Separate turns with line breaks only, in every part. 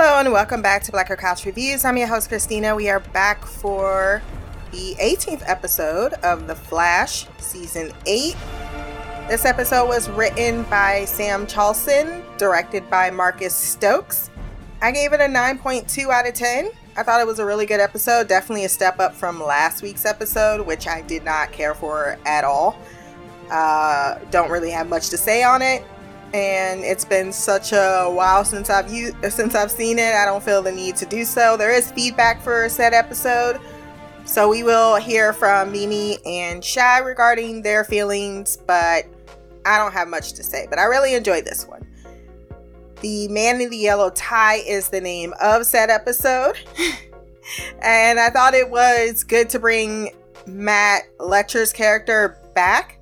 Hello and welcome back to Blacker Couch Reviews. I'm your host Christina. We are back for the 18th episode of The Flash, season 8. This episode was written by Sam Chalsen, directed by Marcus Stokes. I gave it a 9.2 out of 10. I thought it was a really good episode, definitely a step up from last week's episode, which I did not care for at all. Uh, don't really have much to say on it and it's been such a while since I've used since I've seen it. I don't feel the need to do so. There is feedback for said episode, so we will hear from Mimi and Shy regarding their feelings, but I don't have much to say. But I really enjoyed this one. The Man in the Yellow Tie is the name of said episode, and I thought it was good to bring Matt Letscher's character back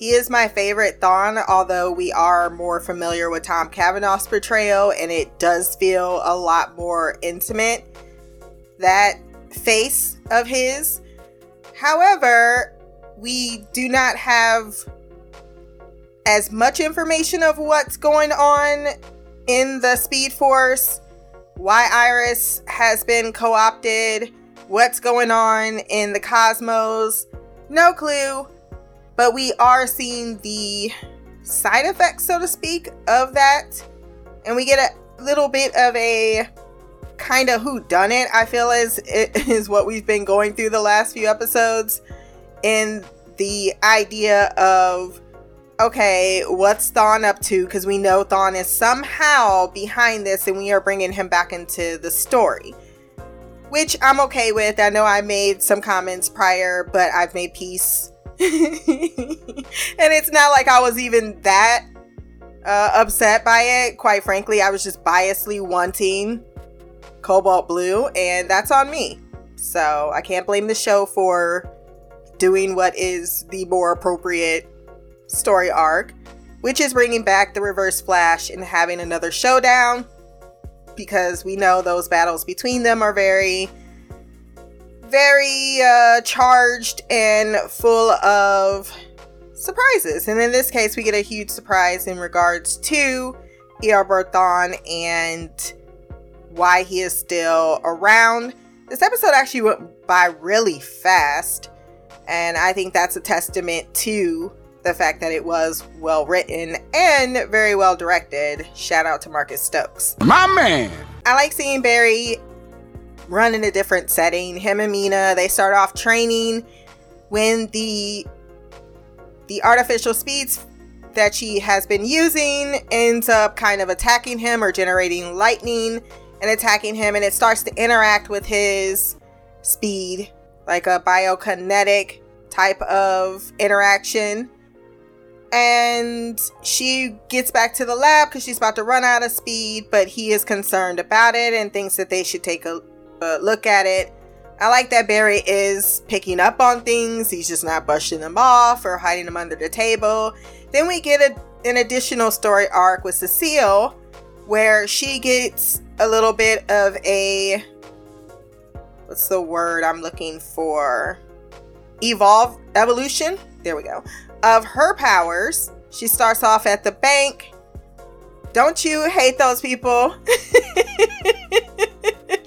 he is my favorite Thawne, although we are more familiar with Tom Cavanagh's portrayal, and it does feel a lot more intimate. That face of his. However, we do not have as much information of what's going on in the Speed Force, why Iris has been co opted, what's going on in the cosmos. No clue. But we are seeing the side effects, so to speak, of that. And we get a little bit of a kind of who done it, I feel is it is what we've been going through the last few episodes in the idea of okay, what's Thawne up to? Because we know Thawne is somehow behind this and we are bringing him back into the story. Which I'm okay with. I know I made some comments prior, but I've made peace and it's not like I was even that uh, upset by it. Quite frankly, I was just biasly wanting Cobalt Blue, and that's on me. So I can't blame the show for doing what is the more appropriate story arc, which is bringing back the Reverse Flash and having another showdown because we know those battles between them are very very uh, charged and full of surprises. And in this case, we get a huge surprise in regards to Eobard Thawne and why he is still around. This episode actually went by really fast, and I think that's a testament to the fact that it was well written and very well directed. Shout out to Marcus Stokes.
My man!
I like seeing Barry run in a different setting. Him and Meena, they start off training when the the artificial speeds that she has been using ends up kind of attacking him or generating lightning and attacking him and it starts to interact with his speed like a biokinetic type of interaction and she gets back to the lab because she's about to run out of speed but he is concerned about it and thinks that they should take a but look at it. I like that Barry is picking up on things. He's just not brushing them off or hiding them under the table. Then we get a, an additional story arc with Cecile where she gets a little bit of a what's the word I'm looking for? Evolve evolution. There we go. Of her powers. She starts off at the bank. Don't you hate those people?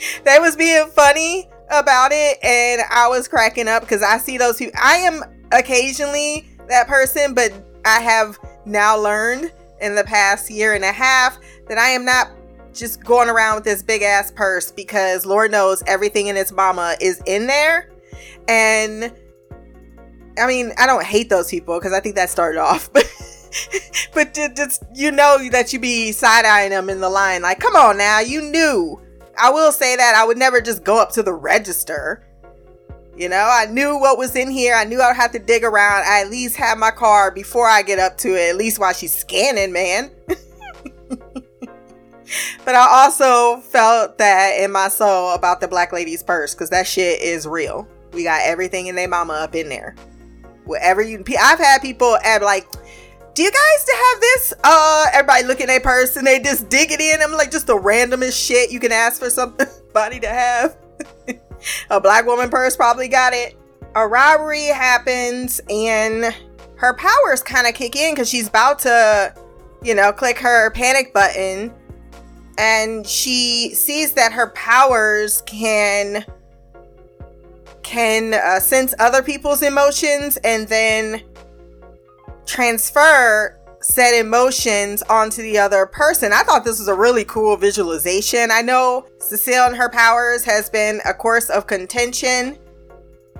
they was being funny about it and I was cracking up because I see those people. I am occasionally that person, but I have now learned in the past year and a half that I am not just going around with this big ass purse because Lord knows everything in its mama is in there. And I mean, I don't hate those people because I think that started off, but but just you know that you be side eyeing them in the line, like, come on now, you knew I will say that I would never just go up to the register. You know, I knew what was in here. I knew I would have to dig around. I at least have my card before I get up to it, at least while she's scanning, man. but I also felt that in my soul about the black lady's purse because that shit is real. We got everything in their mama up in there. Whatever you, I've had people at like, do you guys have this? Uh, everybody looking at their purse and they just dig it in. I'm like, just the randomest shit you can ask for somebody to have. a black woman purse probably got it. A robbery happens and her powers kind of kick in because she's about to, you know, click her panic button. and she sees that her powers can can uh, sense other people's emotions and then transfer said emotions onto the other person. I thought this was a really cool visualization. I know Cecile and her powers has been a course of contention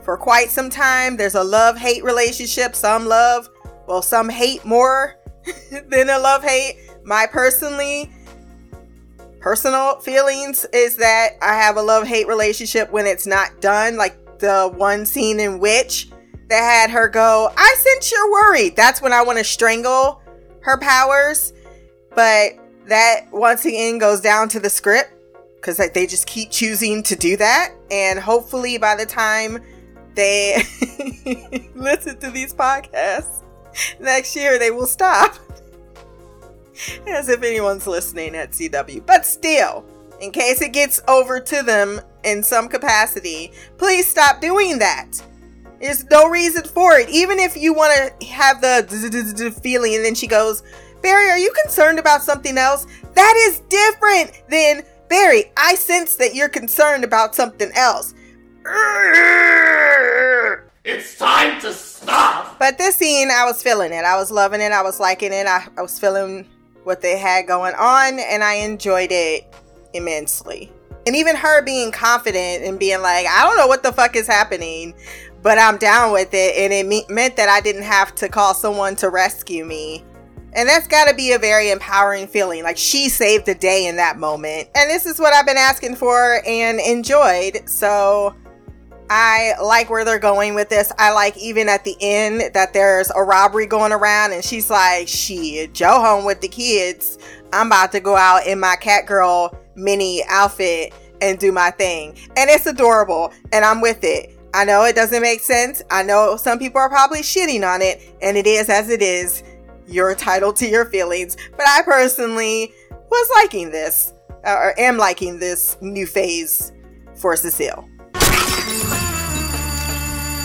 for quite some time. There's a love hate relationship. Some love, well, some hate more than a love hate. My personally, personal feelings is that I have a love hate relationship when it's not done. Like the one scene in Witch that had her go, I sense you're worried. That's when I want to strangle her powers. But that once again goes down to the script because they just keep choosing to do that. And hopefully by the time they listen to these podcasts next year, they will stop. As if anyone's listening at CW. But still, in case it gets over to them in some capacity, please stop doing that. There's no reason for it. Even if you want to have the feeling, and then she goes, Barry, are you concerned about something else? That is different than Barry. I sense that you're concerned about something else.
It's time to stop.
But this scene, I was feeling it. I was loving it. I was liking it. I, I was feeling what they had going on, and I enjoyed it immensely. And even her being confident and being like, I don't know what the fuck is happening, but I'm down with it. And it me- meant that I didn't have to call someone to rescue me. And that's got to be a very empowering feeling. Like she saved the day in that moment. And this is what I've been asking for and enjoyed. So I like where they're going with this. I like even at the end that there's a robbery going around and she's like, shit, Joe home with the kids. I'm about to go out in my cat girl mini outfit and do my thing. And it's adorable and I'm with it. I know it doesn't make sense. I know some people are probably shitting on it and it is as it is. You're entitled to your feelings. But I personally was liking this or am liking this new phase for Cecile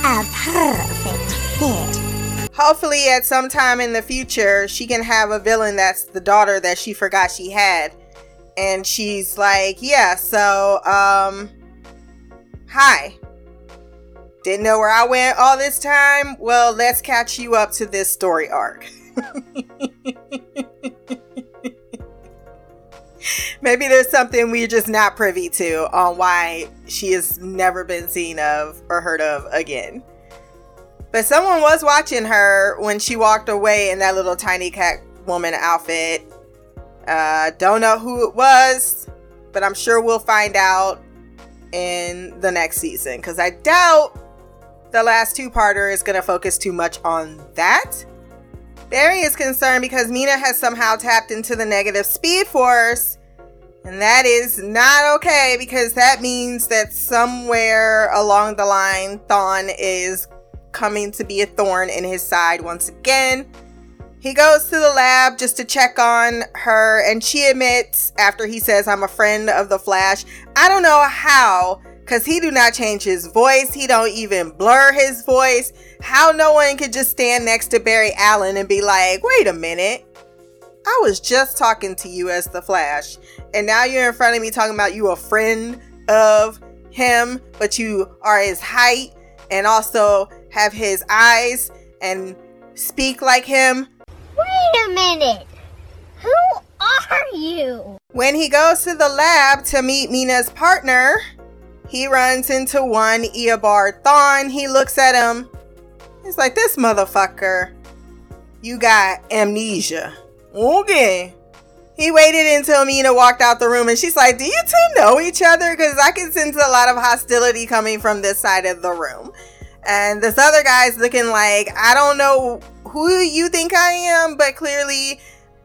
a perfect fit.
Hopefully, at some time in the future, she can have a villain that's the daughter that she forgot she had. And she's like, Yeah, so, um, hi. Didn't know where I went all this time? Well, let's catch you up to this story arc. Maybe there's something we're just not privy to on why she has never been seen of or heard of again. But someone was watching her when she walked away in that little tiny cat woman outfit. Uh, don't know who it was, but I'm sure we'll find out in the next season because I doubt the last two parter is going to focus too much on that. Barry is concerned because Meena has somehow tapped into the negative speed force. And that is not okay because that means that somewhere along the line, Thawne is coming to be a thorn in his side once again. He goes to the lab just to check on her, and she admits after he says, I'm a friend of the Flash. I don't know how because he do not change his voice. He don't even blur his voice. How no one could just stand next to barry allen and be like wait a minute. I was just talking to you as the flash and now you're in front of me talking about you a friend of him but you are his height and also have his eyes and speak like him.
Wait a minute. Who are you?
When he goes to the lab to meet meena's partner he runs into one Eobard Thawne. He looks at him. He's like, This motherfucker, you got amnesia. Okay. He waited until Meena walked out the room and she's like, Do you two know each other? Because I can sense a lot of hostility coming from this side of the room. And this other guy's looking like, I don't know who you think I am, but clearly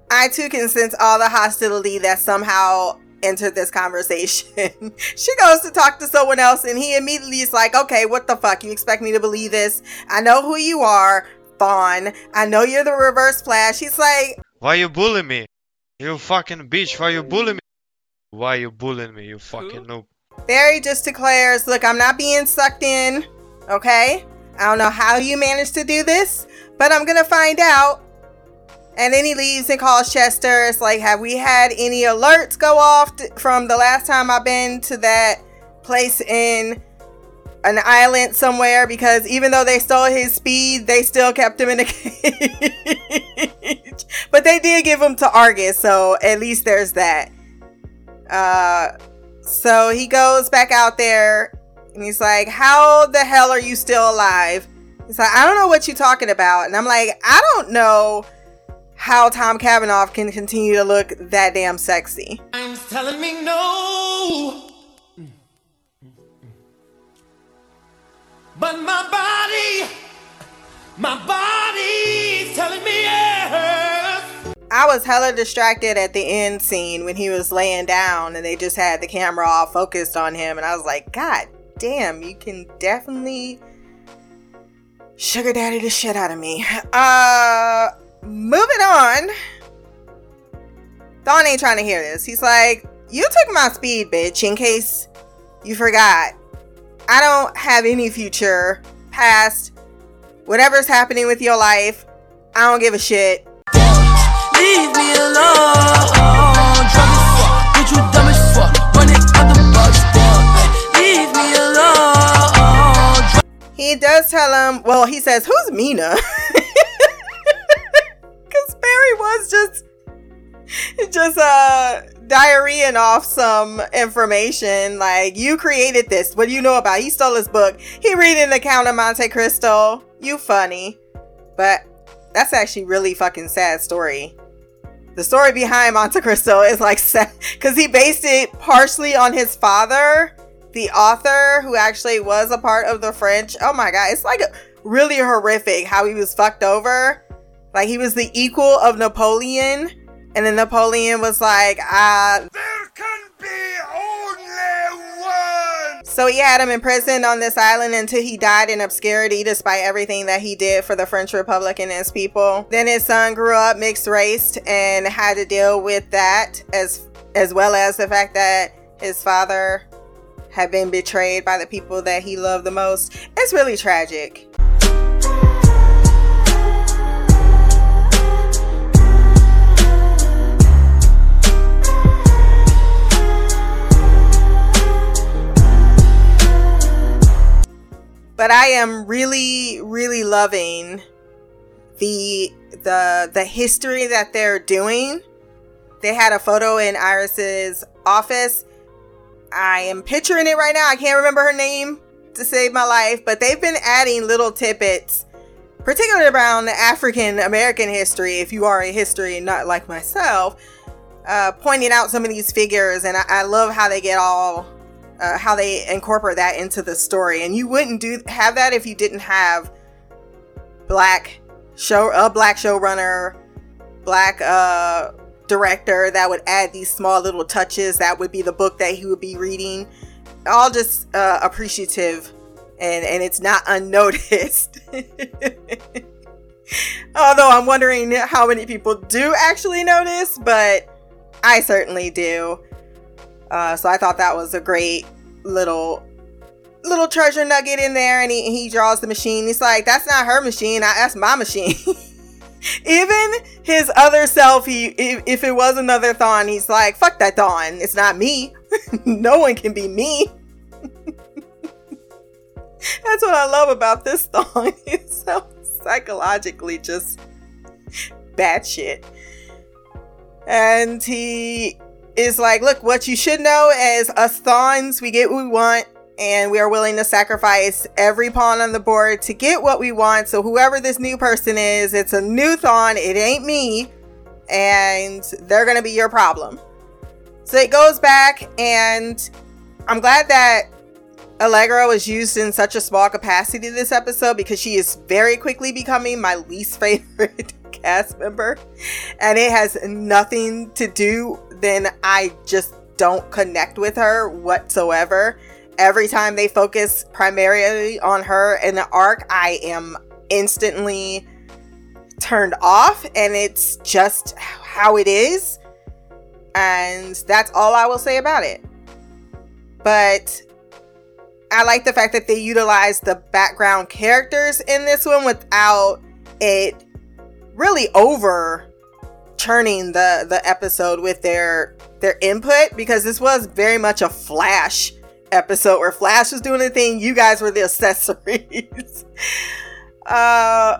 I too can sense all the hostility that somehow entered this conversation. she goes to talk to someone else, and he immediately is like, Okay, what the fuck? You expect me to believe this? I know who you are, Thawne. I know you're the reverse flash. He's like,
Why you bullying me? You fucking bitch. Why you bullying me? Why you bullying me, you fucking noob?
Barry just declares, Look, I'm not being sucked in, okay? I don't know how you managed to do this, but I'm gonna find out. And then he leaves and calls Chester. It's like, have we had any alerts go off from the last time I've been to that place in an island somewhere? Because even though they stole his speed, they still kept him in a cage. but they did give him to Argus, so at least there's that. Uh, so he goes back out there and he's like, How the hell are you still alive? He's like, I don't know what you're talking about. And I'm like, I don't know how Tom Cavanagh can continue to look that damn sexy.
I'm telling me no. But my body, my body's telling me yes.
I was hella distracted at the end scene when he was laying down and they just had the camera all focused on him. And I was like, God damn, you can definitely sugar daddy the shit out of me. Uh, moving on. Thawne ain't trying to hear this. He's like, You took my speed, bitch, in case you forgot. I don't have any future, past, whatever's happening with your life. I don't give a shit.
Leave me alone. Drunk as fuck, bitch, you dumb as fuck. Running out the bus. Leave me alone.
He does tell him, well, he says, Who's Meena? Barry was just, just, uh, diarrheaing off some information. Like, you created this. What do you know about? it? He stole his book. He reading the Count of Monte Cristo. You funny. But that's actually really fucking sad story. The story behind Monte Cristo is like sad because he based it partially on his father, the author, who actually was a part of the French. Oh my god, it's like really horrific how he was fucked over. Like he was the equal of Napoleon, and then Napoleon was like, uh,
There can be only one.
So he had him imprisoned on this island until he died in obscurity despite everything that he did for the French Republic and its people. Then his son grew up mixed raced and had to deal with that as as well as the fact that his father had been betrayed by the people that he loved the most. It's really tragic. But I am really, really loving the the the history that they're doing. They had a photo in Iris's office. I am picturing it right now. I can't remember her name to save my life, but they've been adding little tidbits, particularly around African American history. If you are a history not like myself, uh, pointing out some of these figures, and I, I love how they get all uh, how they incorporate that into the story. And you wouldn't do have that if you didn't have black show a black showrunner, black uh director that would add these small little touches. That would be the book that he would be reading. All just uh, appreciative, and and it's not unnoticed. Although I'm wondering how many people do actually notice, but I certainly do. Uh, so I thought that was a great little little treasure nugget in there. And he, he draws the machine. He's like, "That's not her machine. I, that's my machine." Even his other self, he if, if it was another Thawne, he's like, "Fuck that Thawne. It's not me. no one can be me." that's what I love about this Thawne. It's so psychologically just bad shit. And he is like, look, what you should know is us Thawnes, we get what we want, and we are willing to sacrifice every pawn on the board to get what we want. So whoever this new person is, it's a new Thawne, it ain't me, and they're gonna be your problem. So it goes back, and I'm glad that Allegra was used in such a small capacity this episode because she is very quickly becoming my least favorite cast member. And it has nothing to do, then I just don't connect with her whatsoever. Every time they focus primarily on her in the arc, I am instantly turned off, and it's just how it is. And that's all I will say about it. But I like the fact that they utilize the background characters in this one without it really over churning the the episode with their their input because this was very much a Flash episode where Flash was doing the thing, you guys were the accessories. uh,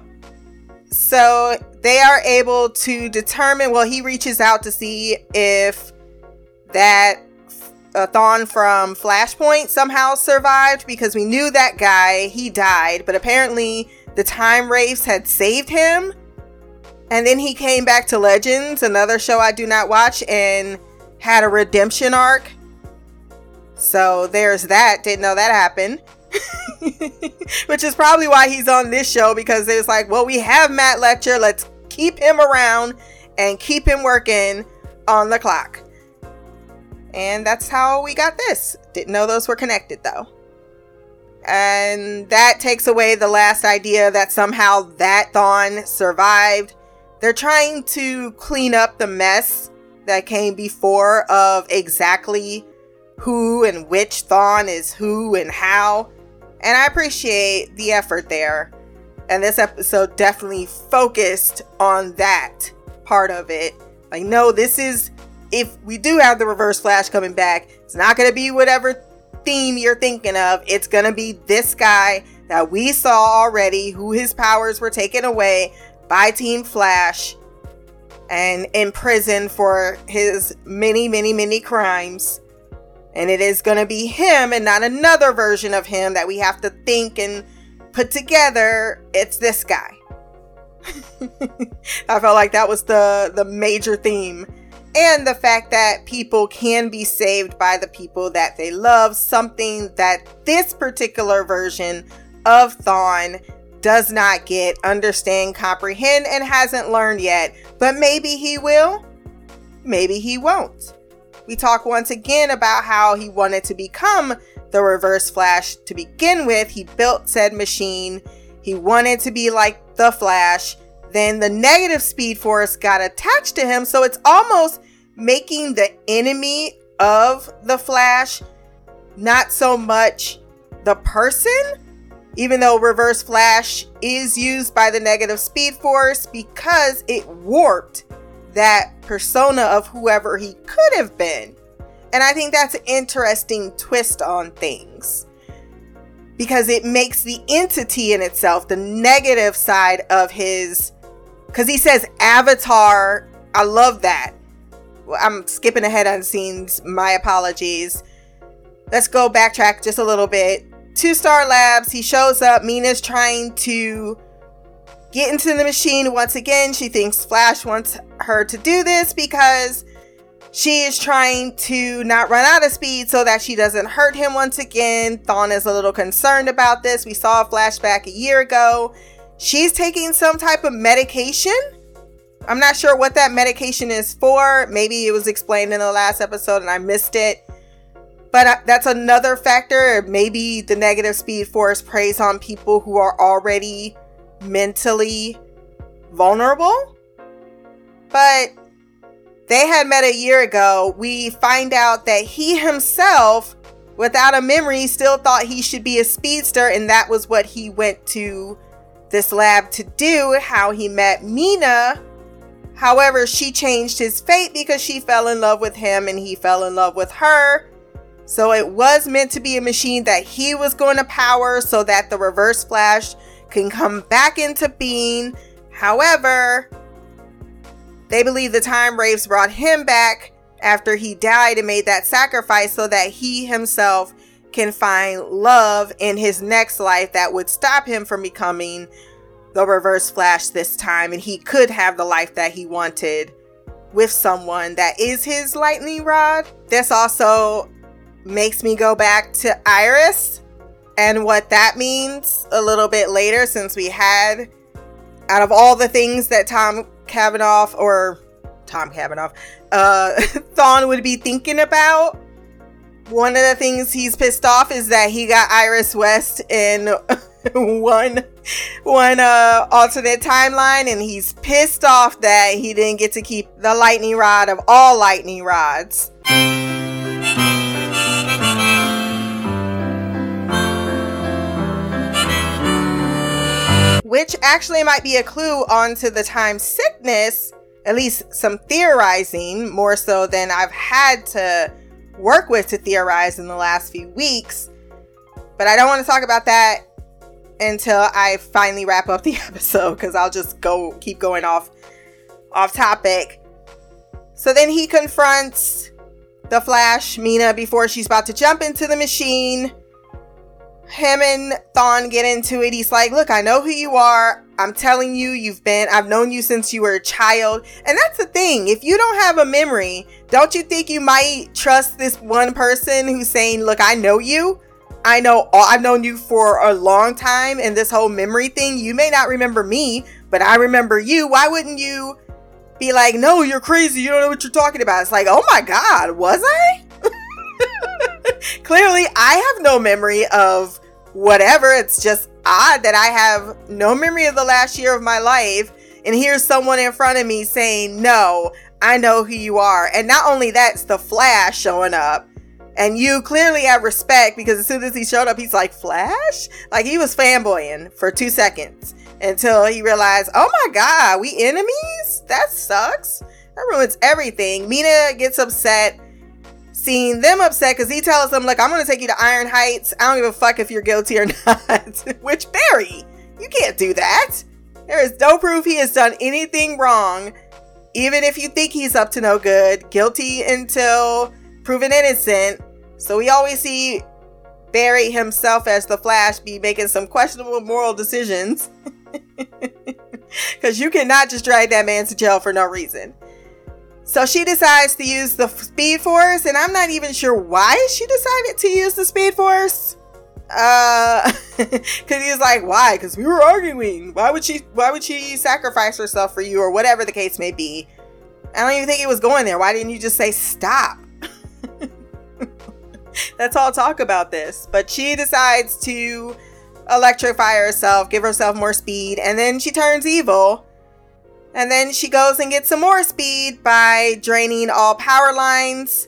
so they are able to determine. Well, he reaches out to see if that uh, Thawne from Flashpoint somehow survived because we knew that guy he died, but apparently the time wraiths had saved him. And then he came back to Legends, another show I do not watch, and had a redemption arc. So there's that. Didn't know that happened. Which is probably why he's on this show because it's like, well, we have Matt Letscher. Let's keep him around and keep him working on the clock. And that's how we got this. Didn't know those were connected though. And that takes away the last idea that somehow that Thawne survived. They're trying to clean up the mess that came before of exactly who and which Thawne is who and how. And I appreciate the effort there. And this episode definitely focused on that part of it. Like, no, this is if we do have the reverse flash coming back, it's not going to be whatever theme you're thinking of. It's going to be this guy that we saw already, who his powers were taken away by Team Flash and in prison for his many, many, many crimes. And it is going to be him and not another version of him that we have to think and put together. It's this guy. I felt like that was the the major theme and the fact that people can be saved by the people that they love, something that this particular version of Thawne does not get, understand, comprehend, and hasn't learned yet. But maybe he will, maybe he won't. We talk once again about how he wanted to become the Reverse Flash to begin with. He built said machine, he wanted to be like the Flash then the negative speed force got attached to him. So it's almost making the enemy of the Flash not so much the person, even though Reverse Flash is used by the negative speed force because it warped that persona of whoever he could have been. And I think that's an interesting twist on things because it makes the entity in itself, the negative side of his because he says Avatar. I love that. I'm skipping ahead on scenes. My apologies. Let's go backtrack just a little bit. To Star Labs. He shows up. Meena's trying to get into the machine once again. She thinks Flash wants her to do this because she is trying to not run out of speed so that she doesn't hurt him once again. Thawne is a little concerned about this. We saw a flashback a year ago she's taking some type of medication. I'm not sure what that medication is for. Maybe it was explained in the last episode and I missed it. But uh, that's another factor. Maybe the negative speed force preys on people who are already mentally vulnerable. But they had met a year ago. We find out that he himself, without a memory, still thought he should be a speedster, and that was what he went to this lab to do, how he met Meena. However, she changed his fate because she fell in love with him and he fell in love with her. So it was meant to be a machine that he was going to power so that the reverse flash can come back into being. However, they believe the time wraiths brought him back after he died and made that sacrifice so that he himself can find love in his next life that would stop him from becoming the reverse flash this time and he could have the life that he wanted with someone that is his lightning rod. This also makes me go back to Iris and what that means a little bit later since we had out of all the things that Tom Cavanagh or Tom Cavanagh uh would be thinking about one of the things he's pissed off is that he got Iris West in one one uh alternate timeline and he's pissed off that he didn't get to keep the lightning rod of all lightning rods. Which actually might be a clue onto the time sickness at least some theorizing more so than I've had to work with to theorize in the last few weeks. But I don't want to talk about that until I finally wrap up the episode because I'll just go keep going off off topic. So then he confronts the Flash, Meena, before she's about to jump into the machine. Him and Thawne get into it. He's like, Look, I know who you are. I'm telling you, you've been, I've known you since you were a child. And that's the thing. If you don't have a memory, don't you think you might trust this one person who's saying, Look, I know you? I know all, I've known you for a long time, and this whole memory thing, you may not remember me, but I remember you. Why wouldn't you be like, no, you're crazy. You don't know what you're talking about? It's like, oh my God, was I? Clearly, I have no memory of whatever. It's just odd that I have no memory of the last year of my life. And here's someone in front of me saying, no, I know who you are. And not only that's the Flash showing up and you clearly have respect because as soon as he showed up, he's like, Flash? Like he was fanboying for two seconds until he realized, oh my God, we enemies? That sucks. That ruins everything. Meena gets upset seeing them upset because he tells them, Look, I'm going to take you to Iron Heights. I don't give a fuck if you're guilty or not. Which, Barry, you can't do that. There is no proof he has done anything wrong. Even if you think he's up to no good, guilty until proven innocent. So we always see Barry himself as the Flash be making some questionable moral decisions. Because you cannot just drag that man to jail for no reason. So she decides to use the Speed Force, and I'm not even sure why she decided to use the Speed Force. Uh, because he's like, why? Because we were arguing. Why would she? Why would she sacrifice herself for you, or whatever the case may be? I don't even think it was going there. Why didn't you just say stop? Let's all talk about this. But she decides to electrify herself, give herself more speed, and then she turns evil. And then she goes and gets some more speed by draining all power lines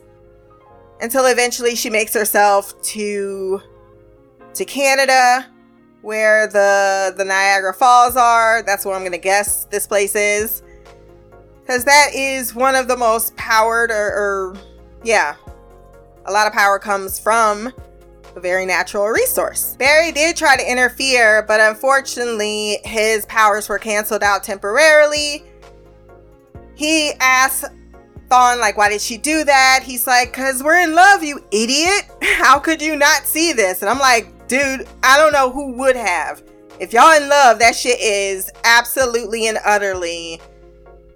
until eventually she makes herself to to Canada where the the Niagara Falls are. That's what I'm going to guess this place is. Cuz that is one of the most powered or, or yeah, a lot of power comes from very natural resource. Barry did try to interfere, but unfortunately, his powers were canceled out temporarily. He asked Thawne, like, why did she do that? He's like, because we're in love, you idiot. How could you not see this? And I'm like, dude, I don't know who would have. If y'all in love, that shit is absolutely and utterly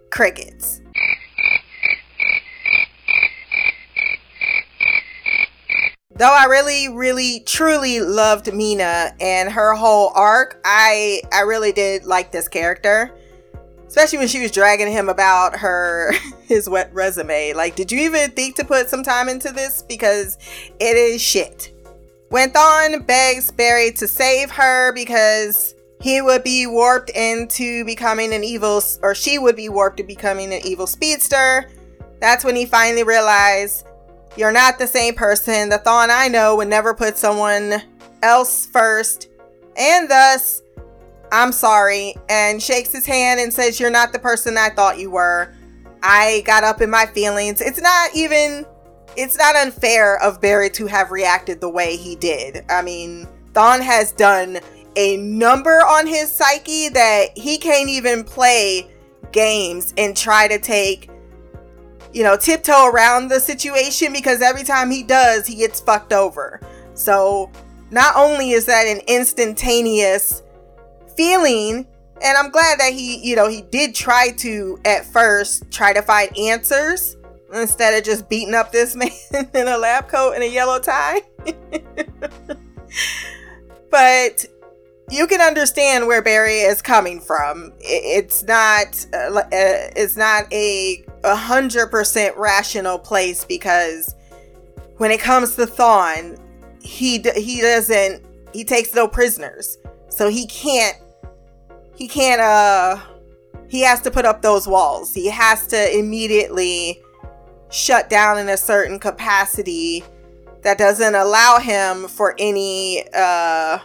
crickets. Though I really, really, truly loved Meena and her whole arc, I I really did like this character. Especially when she was dragging him about her his wet resume. Like, did you even think to put some time into this? Because it is shit. When Thawne begs Barry to save her because he would be warped into becoming an evil, or she would be warped to becoming an evil speedster. That's when he finally realized you're not the same person. The Thawne I know would never put someone else first. And thus, I'm sorry. And shakes his hand and says, You're not the person I thought you were. I got up in my feelings. It's not even, it's not unfair of Barry to have reacted the way he did. I mean, Thawne has done a number on his psyche that he can't even play games and try to take you know, tiptoe around the situation because every time he does, he gets fucked over. So, not only is that an instantaneous feeling, and I'm glad that he, you know, he did try to at first try to find answers instead of just beating up this man in a lab coat and a yellow tie. but you can understand where Barry is coming from. It's not uh, uh, it's not a a hundred percent rational place because when it comes to Thawne, he he doesn't he takes no prisoners, so he can't he can't uh he has to put up those walls. He has to immediately shut down in a certain capacity that doesn't allow him for any uh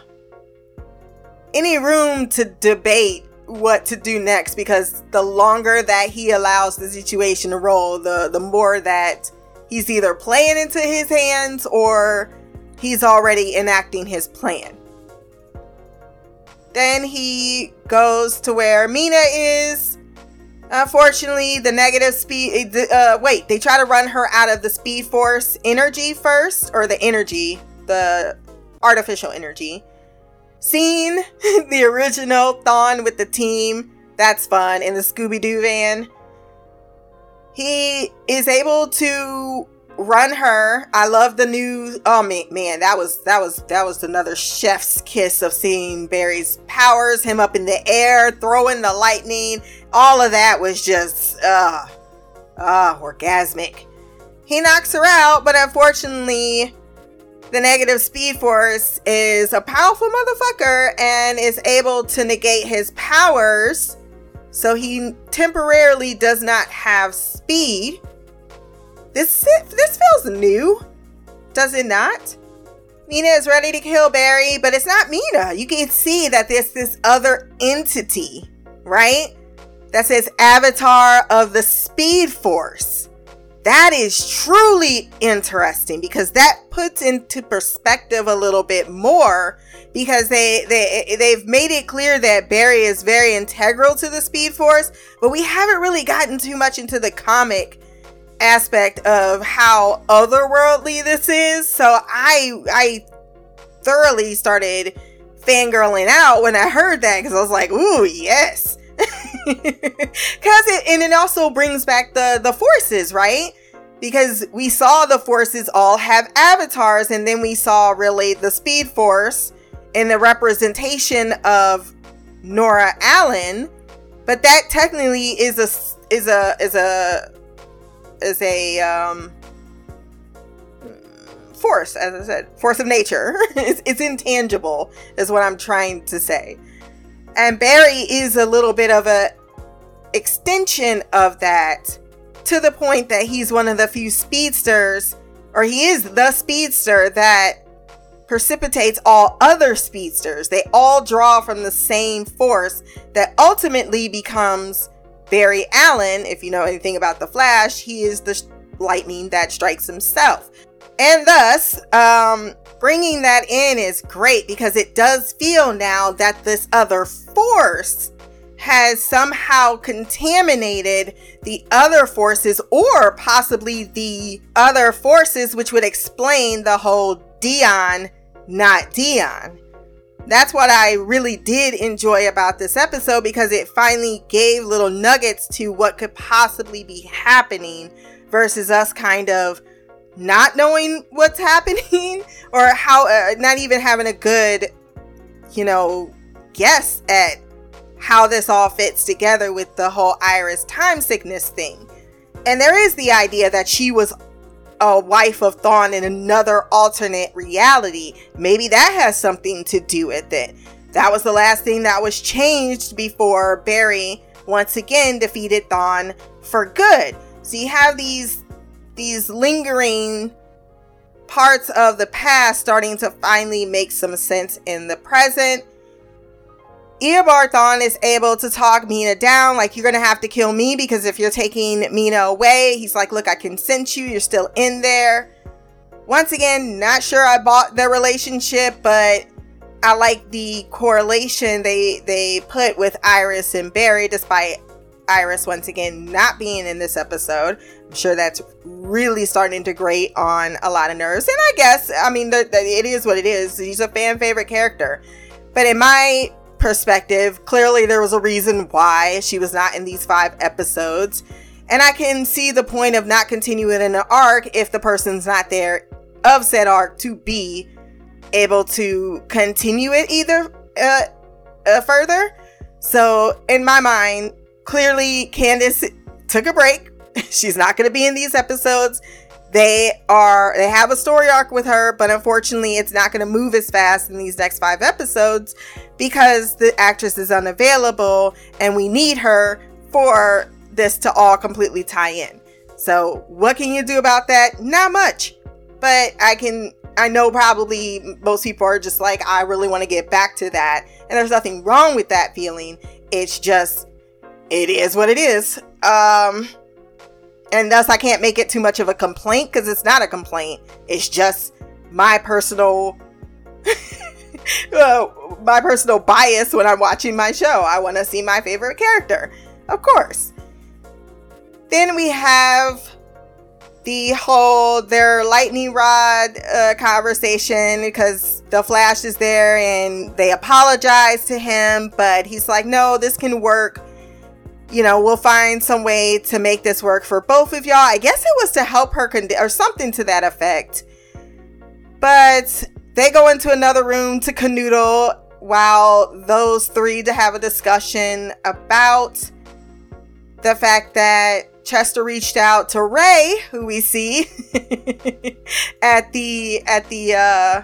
any room to debate what to do next because the longer that he allows the situation to roll, the the more that he's either playing into his hands or he's already enacting his plan. Then he goes to where Meena is. Unfortunately, the negative speed. Uh, wait, they try to run her out of the Speed Force energy first, or the energy, the artificial energy. Seen the original Thawne with the team. That's fun in the Scooby Doo van. He is able to run her. I love the new. Oh man, man, that was that was that was another chef's kiss of seeing Barry's powers, him up in the air, throwing the lightning. All of that was just uh uh orgasmic. He knocks her out, but unfortunately, the negative speed force is a powerful motherfucker and is able to negate his powers. So he temporarily does not have speed this this feels new, does it not? Meena is ready to kill Barry, but it's not Meena. You can see that there's this other entity, right? That says Avatar of the Speed Force. That is truly interesting because that puts into perspective a little bit more because they they they've made it clear that Barry is very integral to the Speed Force, but we haven't really gotten too much into the comic aspect of how otherworldly this is. So I I thoroughly started fangirling out when I heard that because I was like, ooh, yes. Cause it and it also brings back the the forces, right? Because we saw the forces all have avatars, and then we saw really the speed force and the representation of Nora Allen. But that technically is a is a is a is a um, force, as I said, force of nature. it's, it's intangible, is what I'm trying to say. And Barry is a little bit of a extension of that to the point that he's one of the few speedsters, or he is the speedster that precipitates all other speedsters. They all draw from the same force that ultimately becomes Barry Allen, if you know anything about The Flash, he is the sh- lightning that strikes himself. And thus, um, bringing that in is great because it does feel now that this other force has somehow contaminated the other forces or possibly the other forces, which would explain the whole Deon, not Deon. That's what I really did enjoy about this episode because it finally gave little nuggets to what could possibly be happening versus us kind of not knowing what's happening or how uh, not even having a good you know guess at how this all fits together with the whole Iris time sickness thing. And there is the idea that she was a wife of Thawne in another alternate reality. Maybe that has something to do with it. That was the last thing that was changed before Barry once again defeated Thawne for good. So you have these these lingering parts of the past starting to finally make some sense in the present. Eobard Thawne is able to talk Meena down, like, you're gonna have to kill me because if you're taking Meena away, he's like, look, I can sense you, you're still in there. Once again, not sure I bought their relationship, but I like the correlation they they put with Iris and Barry, despite Iris once again not being in this episode. I'm sure that's really starting to grate on a lot of nerves. And I guess, I mean, the, the, it is what it is. He's a fan favorite character. But in my perspective, clearly there was a reason why she was not in these five episodes. And I can see the point of not continuing in an arc if the person's not there of said arc to be able to continue it either uh, uh, further. So, in my mind, clearly Candice took a break. She's not going to be in these episodes they are they have a story arc with her but unfortunately it's not going to move as fast in these next five episodes because the actress is unavailable and we need her for this to all completely tie in. So what can you do about that? Not much but i can i know probably most people are just like i really want to get back to that and there's nothing wrong with that feeling. It's just, it is what it is. Um, and thus I can't make it too much of a complaint because it's not a complaint. It's just my personal, uh, my personal bias when I'm watching my show. I want to see my favorite character, of course. Then we have the whole their lightning rod uh, conversation because the Flash is there and they apologize to him, but he's like, no, this can work. You know, we'll find some way to make this work for both of y'all. I guess it was to help her con- or something to that effect. But they go into another room to canoodle while those three to have a discussion about the fact that Chester reached out to Ray, who we see at the at the uh,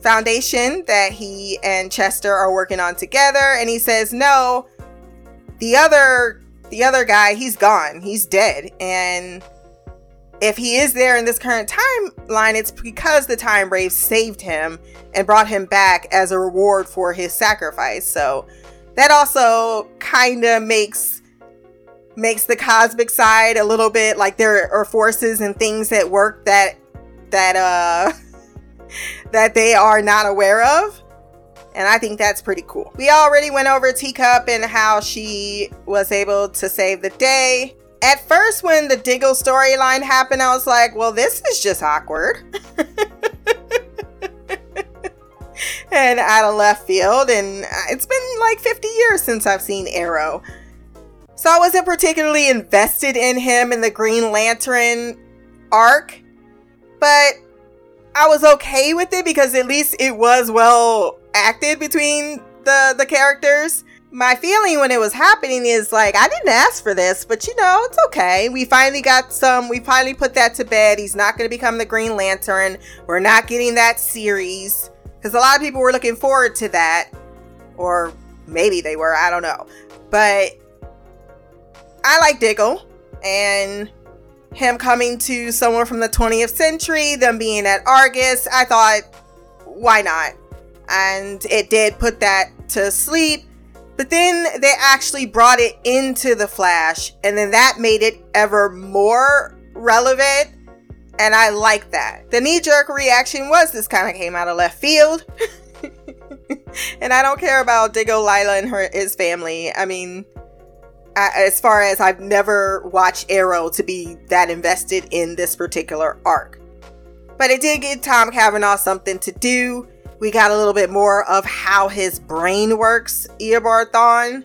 foundation that he and Chester are working on together, and he says no. The other the other guy, he's gone. He's dead, and if he is there in this current timeline, it's because the Time Brave saved him and brought him back as a reward for his sacrifice. So that also kind of makes makes the cosmic side a little bit like there are forces and things that work that that uh that they are not aware of and i think that's pretty cool. We already went over teacup and how she was able to save the day. At first when the diggle storyline happened i was like well this is just awkward. And out of left field and it's been like 50 years since i've seen arrow. So I wasn't particularly invested in him in the Green Lantern arc, but I was okay with it because at least it was well acted between the the characters. My feeling when it was happening is like I didn't ask for this, but you know, it's okay. We finally got some we finally put that to bed. He's not going to become the Green Lantern. We're not getting that series cuz a lot of people were looking forward to that or maybe they were, I don't know. But I like Diggle and him coming to someone from the 20th century, them being at Argus. I thought, why not? And it did put that to sleep. But then they actually brought it into the Flash, and then that made it ever more relevant. And I like that. The knee jerk reaction was this kind of came out of left field. and I don't care about Diggle, Lyla, and her his family. I mean, as far as I've never watched Arrow to be that invested in this particular arc. But it did give Tom Cavanagh something to do. We got a little bit more of how his brain works, Eobard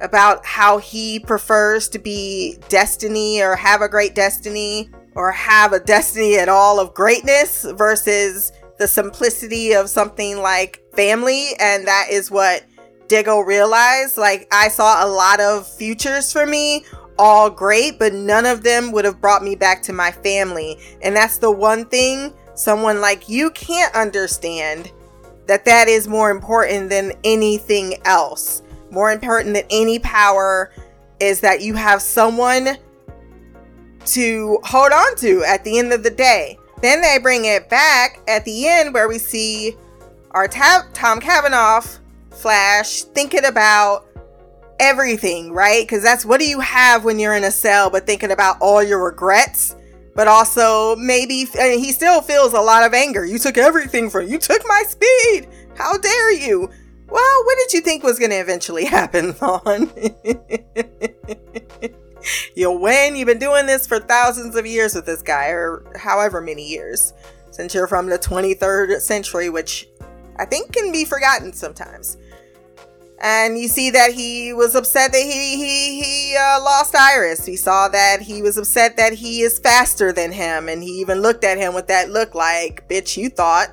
about how he prefers to be destiny or have a great destiny or have a destiny at all of greatness versus the simplicity of something like family. And that is what Diggle realized like I saw a lot of futures for me, all great, but none of them would have brought me back to my family. And that's the one thing someone like you can't understand that that is more important than anything else. More important than any power is that you have someone to hold on to at the end of the day. Then they bring it back at the end where we see our ta- Tom Cavanagh Flash thinking about everything, right? Because that's what do you have when you're in a cell, but thinking about all your regrets, but also maybe he still feels a lot of anger. You took everything from you took my speed. How dare you? Well, what did you think was going to eventually happen, Thawne? You'll win. You've been doing this for thousands of years with this guy, or however many years, since you're from the 23rd century, which I think can be forgotten sometimes and you see that he was upset that he he he uh, lost Iris. We saw that he was upset that he is faster than him, and he even looked at him with that look like, "Bitch, you thought."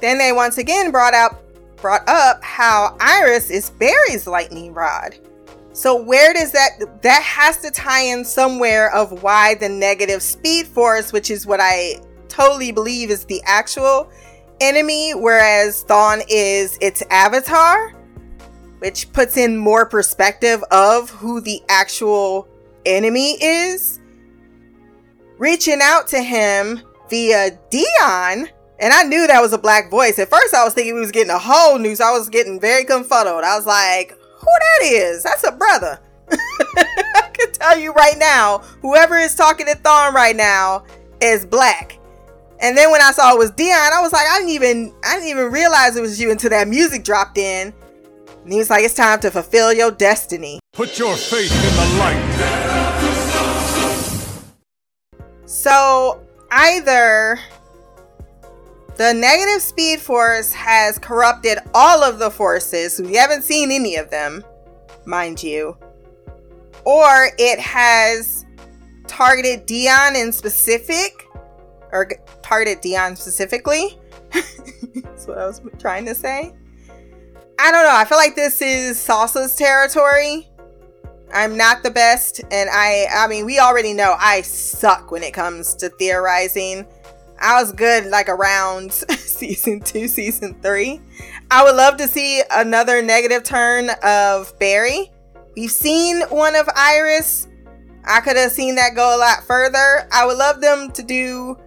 Then they once again brought out brought up how Iris is Barry's lightning rod. So where does that that has to tie in somewhere of why the negative speed force, which is what I totally believe is the actual enemy, whereas Thawne is its avatar. which puts in more perspective of who the actual enemy is. Reaching out to him via Deon, and I knew that was a black voice. At first, I was thinking we was getting a whole news. I was getting very confuddled. I was like, "Who that is? That's a brother." I can tell you right now, whoever is talking to Thawne right now is black. And then when I saw it was Deon, I was like, I didn't even I didn't even realize it was you until that music dropped in. And he was like, It's time to fulfill your destiny.
Put your faith in the light.
So either the negative speed force has corrupted all of the forces. We haven't seen any of them, mind you. Or it has targeted Deon in specific or targeted Deon specifically. That's what I was trying to say. I don't know. I feel like this is Salsa's territory. I'm not the best, and I I mean we already know I suck when it comes to theorizing. I was good like around season two, season three. I would love to see another negative turn of Barry. We've seen one of Iris. I could have seen that go a lot further. I would love them to do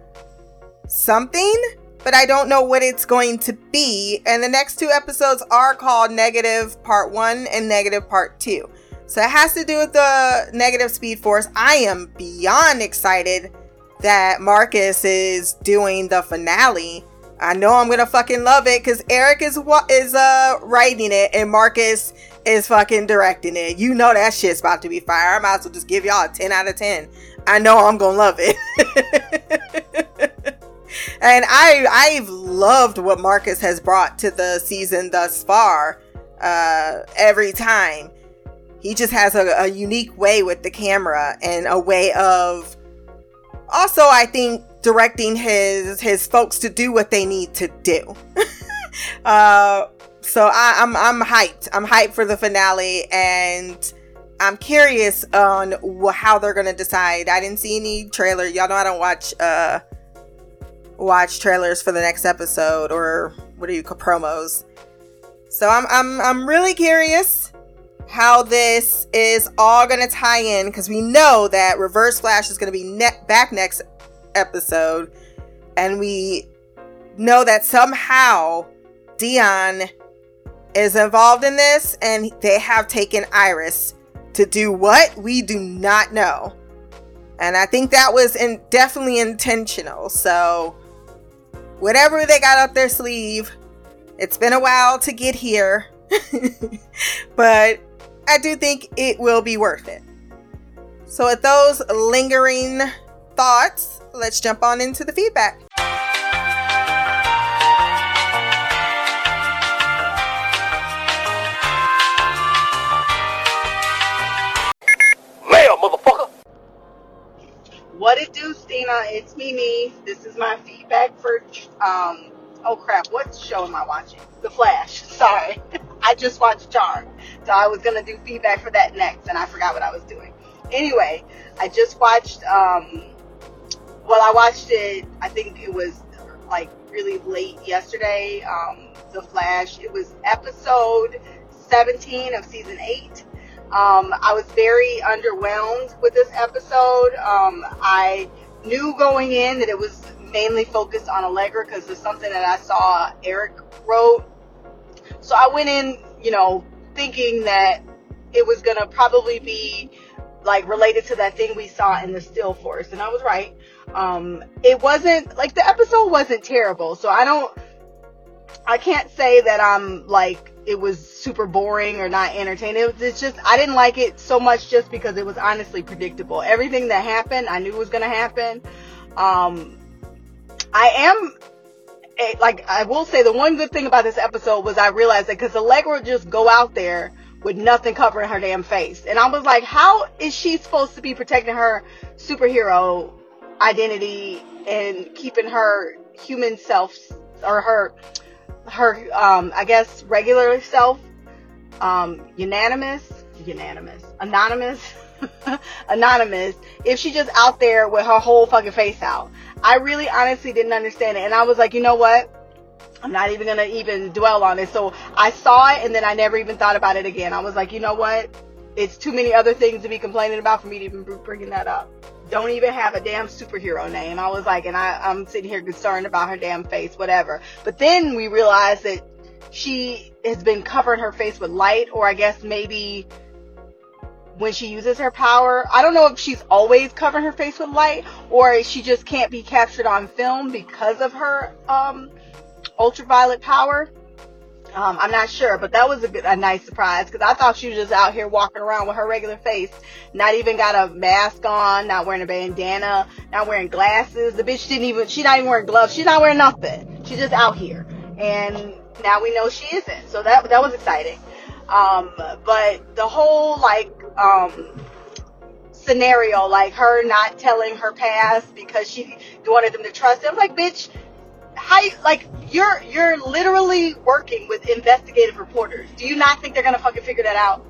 something, but I don't know what it's going to be. And the next two episodes are called Negative Part 1 and Negative Part 2. So it has to do with the negative speed force. I am beyond excited that Marcus is doing the finale. I know I'm gonna fucking love it because Eric is what is uh writing it and Marcus is fucking directing it. You know that shit's about to be fire. I might as well just give y'all a 10 out of 10. I know I'm gonna love it. and I I've loved what Marcus has brought to the season thus far. Uh every time. He just has a, a unique way with the camera and a way of also I think directing his his folks to do what they need to do. uh so I, I'm I'm hyped. I'm hyped for the finale, and I'm curious on wh- how they're gonna decide. I didn't see any trailer. Y'all know I don't watch uh watch trailers for the next episode or what do you promos. So I'm I'm I'm really curious how this is all gonna tie in because we know that Reverse Flash is gonna be ne- back next episode, and we know that somehow Deon is involved in this and they have taken Iris to do what we do not know. And I think that was in, definitely intentional. So whatever they got up their sleeve, it's been a while to get here. but I do think it will be worth it. So with those lingering thoughts, let's jump on into the feedback.
Mail, motherfucker.
What it do, Stina? It's Mimi. This is my feedback for um. Oh crap! What show am I watching? The Flash. Sorry, I just watched Charm, so I was gonna do feedback for that next, and I forgot what I was doing. Anyway, I just watched. Um, well, I watched it. I think it was like really late yesterday. Um, the Flash. It was episode 17 of season eight. Um, I was very underwhelmed with this episode. Um, I knew going in that it was mainly focused on Allegra because it's something that I saw Eric wrote. So I went in, you know, thinking that it was gonna probably be like related to that thing we saw in the Still Force, and I was right. Um, it wasn't like the episode wasn't terrible, so I don't. I can't say that I'm like it was super boring or not entertaining. It was, it's just I didn't like it so much just because it was honestly predictable. Everything that happened, I knew was gonna happen. Um, I am eh, like I will say the one good thing about this episode was I realized that because Allegra would just go out there with nothing covering her damn face, and I was like, how is she supposed to be protecting her superhero identity and keeping her human self or her her um I guess regular self um unanimous unanimous anonymous anonymous if she just out there with her whole fucking face out. I really honestly didn't understand it and I was like, you know what? I'm not even gonna even dwell on it. So I saw it and then I never even thought about it again. I was like, you know what? It's too many other things to be complaining about for me to even be bringing that up. Don't even have a damn superhero name. I was like, and I, I'm sitting here concerned about her damn face, whatever. But then we realized that she has been covering her face with light, or I guess maybe when she uses her power. I don't know if she's always covering her face with light or she just can't be captured on film because of her um, ultraviolet power. Um, I'm not sure, but that was a, a nice surprise because I thought she was just out here walking around with her regular face, not even got a mask on, not wearing a bandana, not wearing glasses. The bitch didn't even, she's not even wearing gloves. She's not wearing nothing. She's just out here. And now we know she isn't. So that, that was exciting. Um, but the whole like um, scenario, like her not telling her past because she wanted them to trust him. Like, bitch, how you, like you're you're literally working with investigative reporters. Do you not think they're gonna fucking figure that out?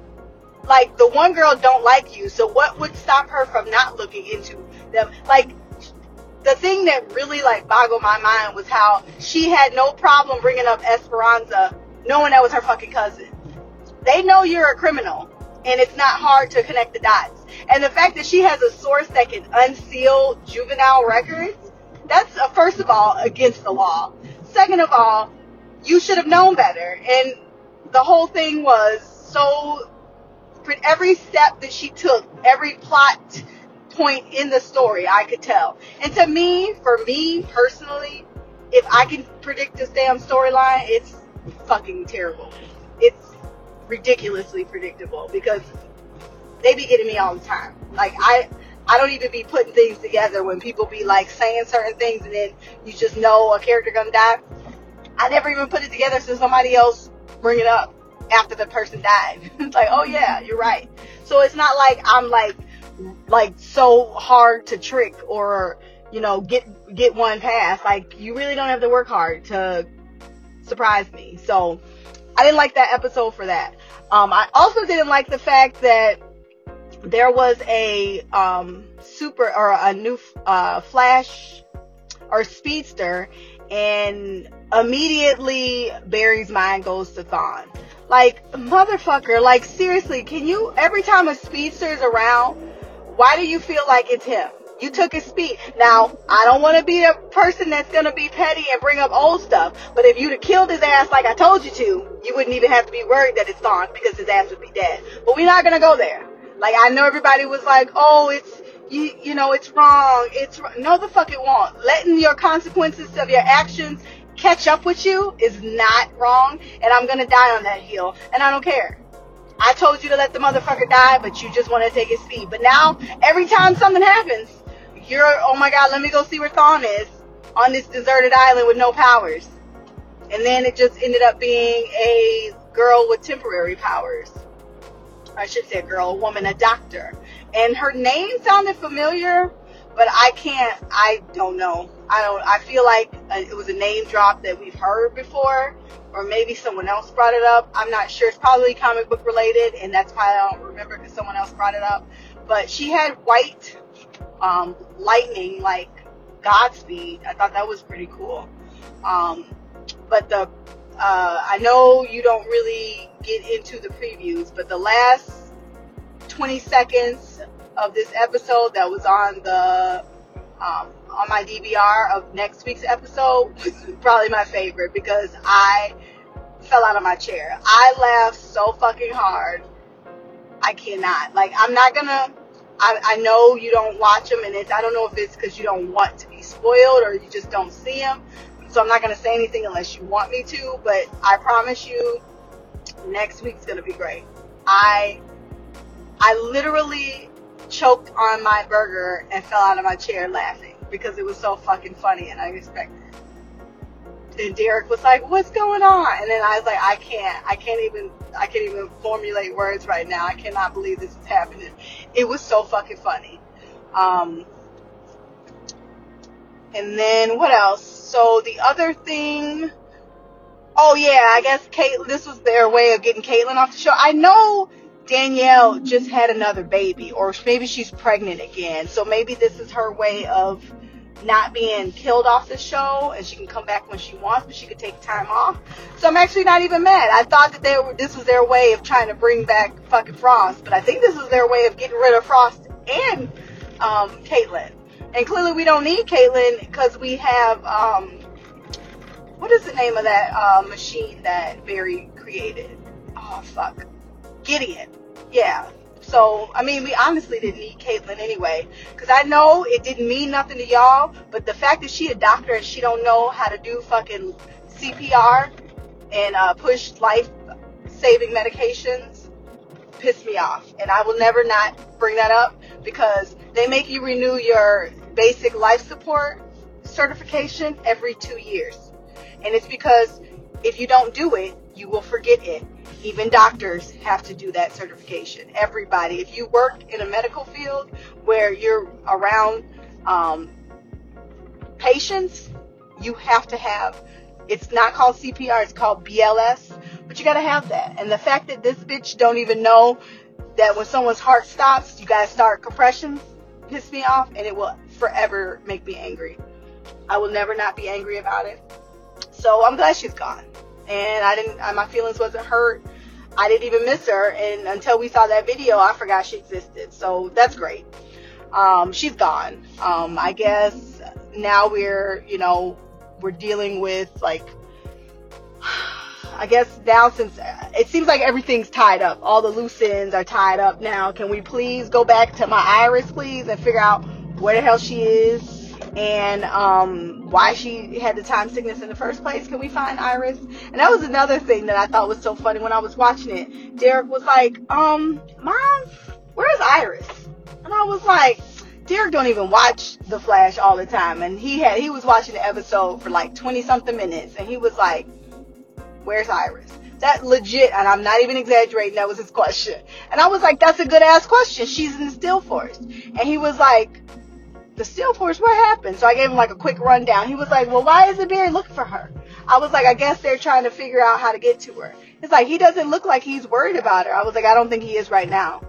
Like the one girl don't like you, so what would stop her from not looking into them? Like the thing that really like boggled my mind was how she had no problem bringing up Esperanza, knowing that was her fucking cousin. They know you're a criminal and it's not hard to connect the dots. And the fact that she has a source that can unseal juvenile records, that's uh, first of all against the law. Second of all, you should have known better. And the whole thing was so every step that she took, every plot point in the story, I could tell. And to me, for me personally, if I can predict this damn storyline, it's fucking terrible. It's ridiculously predictable because they be getting me all the time. Like I I don't even be putting things together when people be like saying certain things and then you just know a character gonna die. I never even put it together so somebody else bring it up after the person died. it's like, oh yeah, you're right. So it's not like I'm like like so hard to trick or you know get get one pass. Like you really don't have to work hard to surprise me. So I didn't like that episode for that. Um, I also didn't like the fact that there was a um, super or a new uh, Flash or Speedster, and immediately Barry's mind goes to Thawne. Like motherfucker, like seriously, can you every time a Speedster is around, why do you feel like it's him? You took his speed. Now, I don't want to be a person that's going to be petty and bring up old stuff, but if you'd have killed his ass like I told you to, you wouldn't even have to be worried that it's gone because his ass would be dead. But we're not going to go there. Like, I know everybody was like, oh, it's, you, you know, it's wrong. It's, no, the fuck it won't. Letting your consequences of your actions catch up with you is not wrong, and I'm going to die on that hill, and I don't care. I told you to let the motherfucker die, but you just want to take his speed. But now, every time something happens, you're, oh my god, let me go see where Thawne is on this deserted island with no powers. And then it just ended up being a girl with temporary powers. I should say a girl, a woman, a doctor. And her name sounded familiar, but I can't, I don't know. I don't, I feel like uh, it was a name drop that we've heard before, or maybe someone else brought it up. I'm not sure. It's probably comic book related, and that's why I don't remember because someone else brought it up. But she had white um, lightning like Godspeed. I thought that was pretty cool. Um, but the uh, I know you don't really get into the previews, but the last 20 seconds of this episode that was on the um, on my DVR of next week's episode was probably my favorite because I fell out of my chair. I laughed so fucking hard. I cannot. Like I'm not gonna I, I know you don't watch them, and it's I don't know if it's because you don't want to be spoiled or you just don't see them. So I'm not gonna say anything unless you want me to. But I promise you, next week's gonna be great. I I literally choked on my burger and fell out of my chair laughing because it was so fucking funny and I unexpected. And Derek was like, "What's going on?" And then I was like, "I can't. I can't even. I can't even formulate words right now. I cannot believe this is happening." It was so fucking funny. Um, and then what else? So the other thing. Oh yeah, I guess Kate. This was their way of getting Caitlin off the show. I know Danielle just had another baby, or maybe she's pregnant again. So maybe this is her way of not being killed off the show and she can come back when she wants, but she could take time off. So I'm actually not even mad. I thought that they were this was their way of trying to bring back fucking Frost, but I think this is their way of getting rid of Frost and um, Caitlin. And clearly we don't need Caitlin because we have um, what is the name of that uh, machine that Barry created? Oh fuck, Gideon. Yeah. So I mean, we honestly didn't need Caitlin anyway, because I know it didn't mean nothing to y'all, but the fact that she a doctor and she don't know how to do fucking CPR and uh, push life saving medications pissed me off, and I will never not bring that up because they make you renew your basic life support certification every two years. And it's because if you don't do it, you will forget it. Even doctors have to do that certification. Everybody. If you work in a medical field where you're around um, patients, you have to have. It's not called CPR. It's called BLS. But you got to have that. And the fact that this bitch don't even know that when someone's heart stops, you got to start compressions, piss me off, and it will forever make me angry. I will never not be angry about it. So I'm glad she's gone. And I didn't, my feelings wasn't hurt. I didn't even miss her. And until we saw that video, I forgot she existed. So that's great. Um, she's gone. Um, I guess now we're, you know, we're dealing with like, I guess now since it seems like everything's tied up, all the loose ends are tied up now. Can we please go back to my iris, please, and figure out where the hell she is? And um, why she had the time sickness in the first place. Can we find Iris? And that was another thing that I thought was so funny when I was watching it. Derek was like, um, Mom, where's Iris? And I was like, Derek don't even watch The Flash all the time. And he had he was watching the episode for like 20 something minutes and he was like, Where's Iris? That legit, and I'm not even exaggerating, that was his question. And I was like, That's a good ass question. She's in the Still Force. And he was like, the Still Force, what happened? So I gave him like a quick rundown. He was like, well, why isn't Barry looking for her? I was like, I guess they're trying to figure out how to get to her. It's like, he doesn't look like he's worried about her. I was like, I don't think he is right now.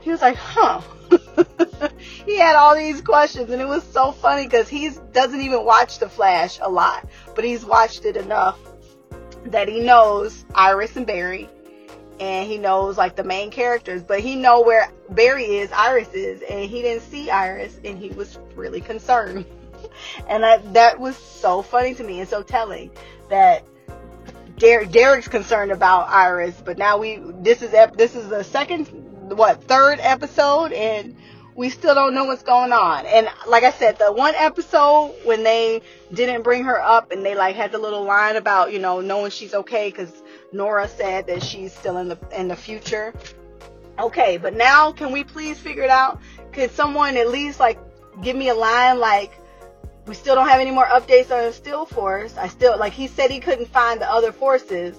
He was like, huh. he had all these questions and it was so funny because he doesn't even watch The Flash a lot, but he's watched it enough that he knows Iris and Barry and he knows like the main characters, but he know where Barry is, Iris is, and he didn't see Iris, and he was really concerned. and I, that was so funny to me and so telling that Derek, Derek's concerned about Iris, but now we this is this is the second what third episode, and we still don't know what's going on. And like I said, the one episode when they didn't bring her up and they like had the little line about you know knowing she's okay because Nora said that she's still in the in the future. Okay, but now can we please figure it out? Could someone at least like give me a line like we still don't have any more updates on the Still Force. I still like he said he couldn't find the other forces.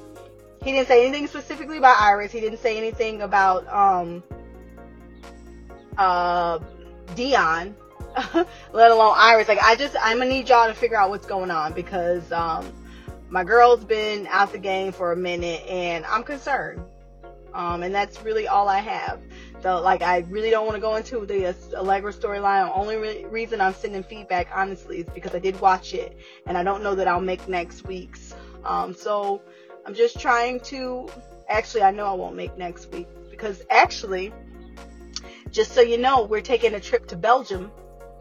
He didn't say anything specifically about Iris. He didn't say anything about um uh Deon, let alone Iris. Like I just I'm gonna need y'all to figure out what's going on because um my girl's been out the game for a minute and I'm concerned. Um, and that's really all I have. So, like, I really don't want to go into the Allegra storyline. The only re- reason I'm sending feedback, honestly, is because I did watch it and I don't know that I'll make next week's. Um, so, I'm just trying to. Actually, I know I won't make next week because actually, just so you know, we're taking a trip to Belgium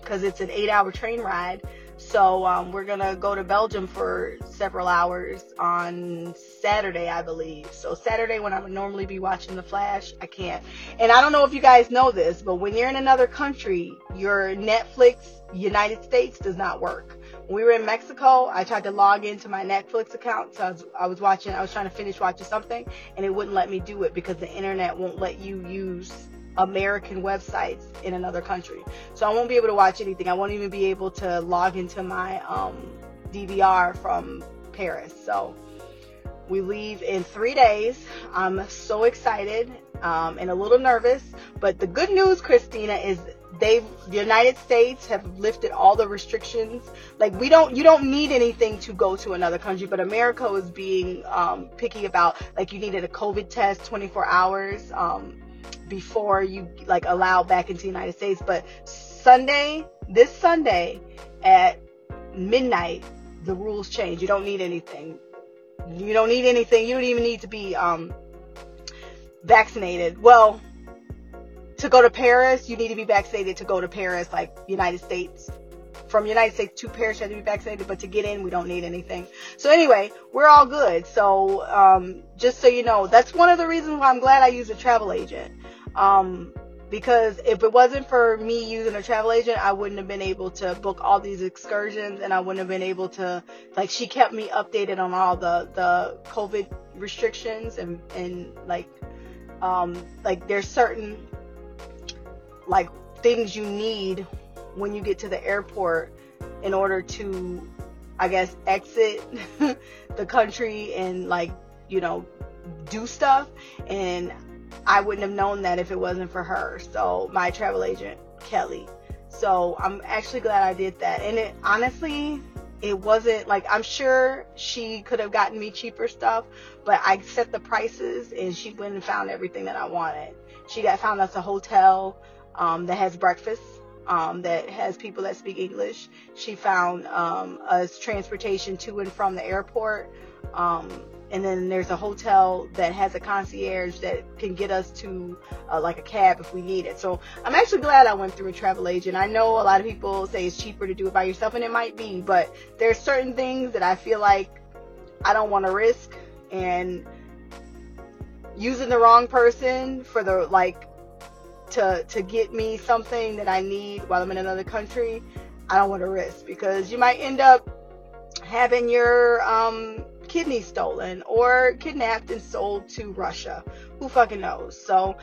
because it's an eight hour train ride so um, we're gonna go to Belgium for several hours on Saturday, I believe. So Saturday, when I would normally be watching The Flash, I can't. And I don't know if you guys know this, but when you're in another country, your Netflix United States does not work. When we were in Mexico, I tried to log into my Netflix account. So I was, I was watching, I was trying to finish watching something, and it wouldn't let me do it because the internet won't let you use American websites in another country. So I won't be able to watch anything. I won't even be able to log into my um, DVR from Paris. So we leave in three days. I'm so excited um, and a little nervous. But the good news, Christina, is they've the United States have lifted all the restrictions. Like we don't, you don't need anything to go to another country, but America was being um, picky about like you needed a COVID test 24 hours. Um, before you like allow back into the United States. But Sunday, this Sunday at midnight, the rules change. You don't need anything. You don't need anything. You don't even need to be um, vaccinated. Well, to go to Paris, you need to be vaccinated to go to Paris, like United States. From United States to Paris, you have to be vaccinated, but to get in, we don't need anything. So anyway, we're all good. So um, just so you know, that's one of the reasons why I'm glad I use a travel agent. Um, because if it wasn't for me using a travel agent, I wouldn't have been able to book all these excursions, and I wouldn't have been able to like. She kept me updated on all the the COVID restrictions and and like um like there's certain like things you need when you get to the airport in order to I guess exit the country and like you know do stuff and I wouldn't have known that if it wasn't for her. So my travel agent, Kelly. So I'm actually glad I did that. And it honestly, it wasn't like I'm sure she could have gotten me cheaper stuff, but I set the prices and she went and found everything that I wanted. She got found us a hotel um, that has breakfast. Um, that has people that speak English. She found um, us transportation to and from the airport. Um, and then there's a hotel that has a concierge that can get us to uh, like a cab if we need it. So I'm actually glad I went through a travel agent. I know a lot of people say it's cheaper to do it by yourself, and it might be, but there's certain things that I feel like I don't want to risk, and using the wrong person for the like to to get me something that I need while I'm in another country, I don't want to risk because you might end up having your um kidney stolen or kidnapped and sold to Russia. Who fucking knows? So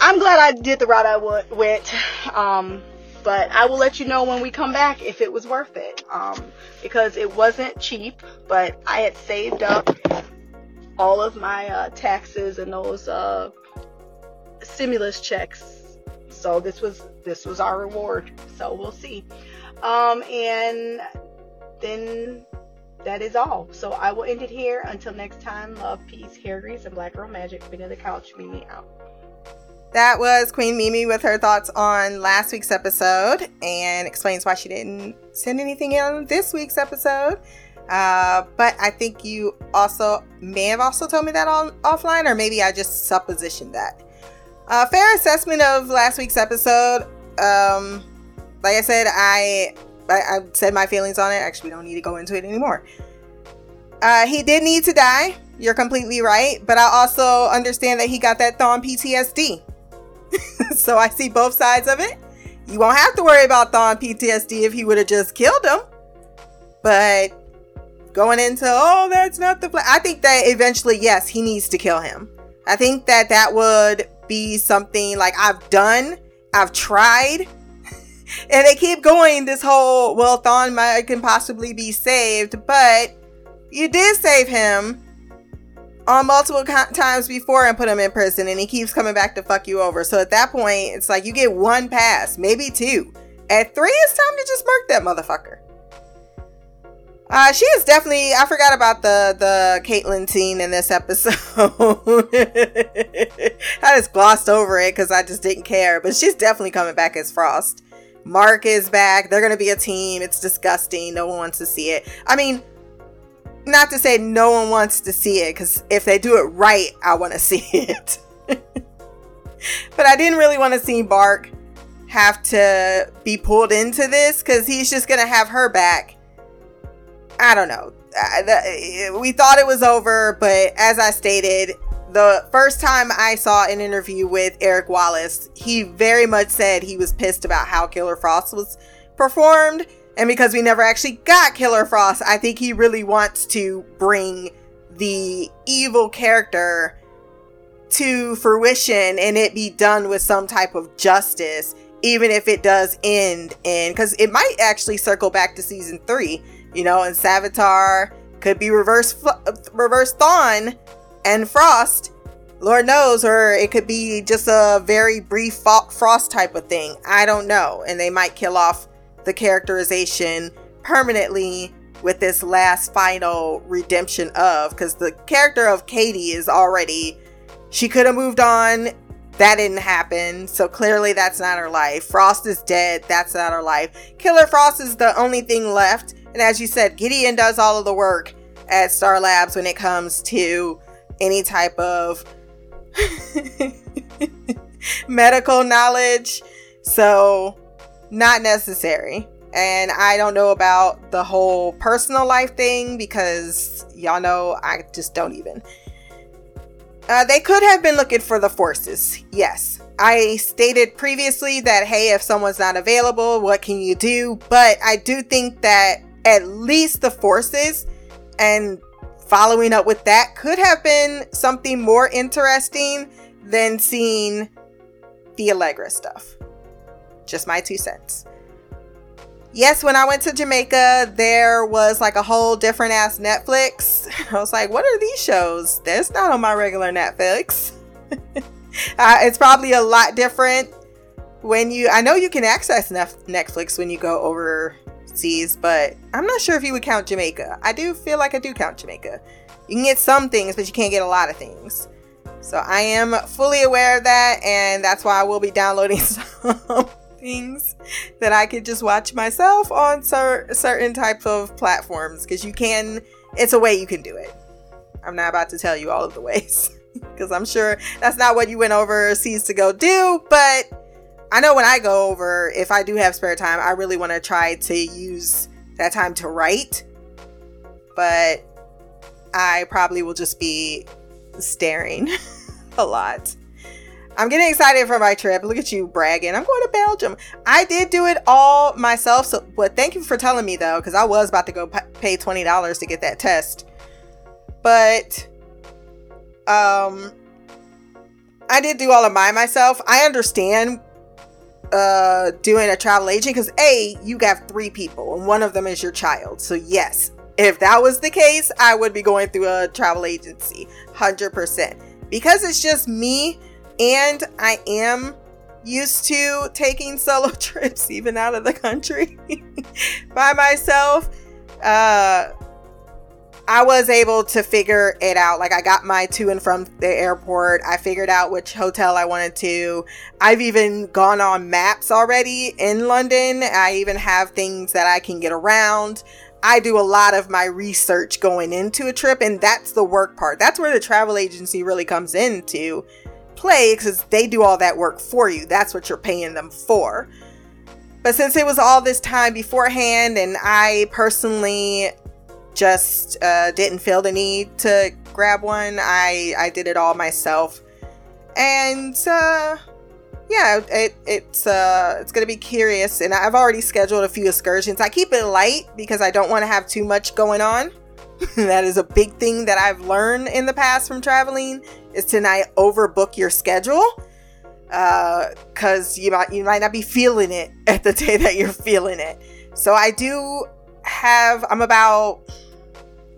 I'm glad I did the route I w- went. Um, but I will let you know when we come back if it was worth it. Um, because it wasn't cheap, but I had saved up all of my uh, taxes and those uh, stimulus checks. So this was this was our reward. So we'll see. Um, and then that is all. So I will end it here. Until next time, love, peace, hair grease, and black girl magic. Queen of the couch, Mimi out.
That was Queen Mimi with her thoughts on last week's episode and explains why she didn't send anything in this week's episode. Uh, but I think you also may have also told me that on offline, or maybe I just suppositioned that. Uh, fair assessment of last week's episode. Um, like I said, I I, I said my feelings on it. Actually, we don't need to go into it anymore. Uh, he did need to die. You're completely right. But I also understand that he got that Thawne PTSD. so I see both sides of it. You won't have to worry about Thawne PTSD if he would have just killed him. But going into, oh, that's not the plan. I think that eventually, yes, he needs to kill him. I think that that would be something like I've done, I've tried, and they keep going this whole well Thawne might can possibly be saved, but you did save him on multiple times before and put him in prison, and he keeps coming back to fuck you over. So at that point, it's like you get one pass, maybe two. At three, it's time to just murk that motherfucker. Uh, she is definitely. I forgot about the the Caitlin scene in this episode. I just glossed over it because I just didn't care. But she's definitely coming back as Frost. Mark is back. They're going to be a team. It's disgusting. No one wants to see it. I mean, not to say no one wants to see it, because if they do it right, I want to see it. but I didn't really want to see Mark have to be pulled into this because he's just going to have her back. I don't know. We thought it was over, but as I stated, the first time I saw an interview with Eric Wallace, he very much said he was pissed about how Killer Frost was performed. And because we never actually got Killer Frost, I think he really wants to bring the evil character to fruition and it be done with some type of justice, even if it does end in, because it might actually circle back to season three, you know, and Savitar could be reverse, reverse Thawne and Frost, Lord knows, or it could be just a very brief Frost type of thing. I don't know. And they might kill off the characterization permanently with this last final redemption of, because the character of Katie is already, she could have moved on That didn't happen. So clearly that's not her life. Frost is dead. That's not her life. Killer Frost is the only thing left. And as you said, Gideon does all of the work at Star Labs when it comes to any type of medical knowledge. So, not necessary. And I don't know about the whole personal life thing because y'all know I just don't even. Uh, they could have been looking for the forces. Yes. I stated previously that, hey, if someone's not available, what can you do? But I do think that at least the forces and following up with that could have been something more interesting than seeing the Allegra stuff. Just my two cents. Yes, when I went to Jamaica, there was like a whole different ass Netflix. I was like, what are these shows? That's not on my regular Netflix. uh, it's probably a lot different when you, I know you can access Netflix when you go but I'm not sure if you would count Jamaica. I do feel like I do count Jamaica. You can get some things, but you can't get a lot of things. So I am fully aware of that, and that's why I will be downloading some things that I could just watch myself on cer- certain types of platforms because you can, it's a way you can do it. I'm not about to tell you all of the ways because I'm sure that's not what you went overseas to go do, but I know when I go over, if I do have spare time, I really want to try to use that time to write. But I probably will just be staring a lot. I'm getting excited for my trip. Look at you bragging. I'm going to Belgium. I did do it all myself. So, but thank you for telling me though, because I was about to go pay twenty dollars to get that test. But, um, I did do all of mine myself. I understand uh doing a travel agent because a you got three people and one of them is your child so yes if that was the case i would be going through a travel agency 100% because it's just me and I am used to taking solo trips even out of the country by myself. Uh I was able to figure it out. Like I got my to and from the airport. I figured out which hotel I wanted to. I've even gone on maps already in London. I even have things that I can get around. I do a lot of my research going into a trip and that's the work part. That's where the travel agency really comes into play because they do all that work for you. That's what you're paying them for. But since it was all this time beforehand, and I personally just uh, didn't feel the need to grab one, I I did it all myself, and uh, yeah, it, it's uh, it's gonna be curious. And I've already scheduled a few excursions. I keep it light because I don't want to have too much going on. that is a big thing that I've learned in the past from traveling is to not overbook your schedule because uh, you might you might not be feeling it at the day that you're feeling it. So I do have I'm about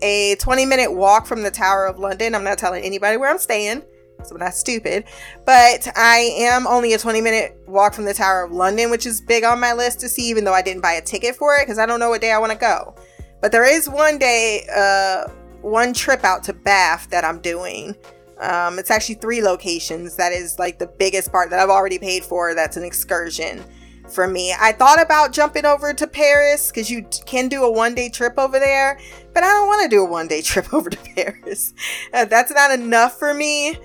a 20 minute walk from the Tower of London. I'm not telling anybody where I'm staying. So I'm not stupid. But I am only a 20 minute walk from the Tower of London, which is big on my list to see, even though I didn't buy a ticket for it because I don't know what day I want to go. But there is one day, uh, one trip out to Bath that I'm doing. Um, it's actually three locations. That is like the biggest part that I've already paid for. That's an excursion for me. I thought about jumping over to Paris because you can do a one day trip over there, but I don't want to do a one day trip over to Paris. Uh, that's not enough for me.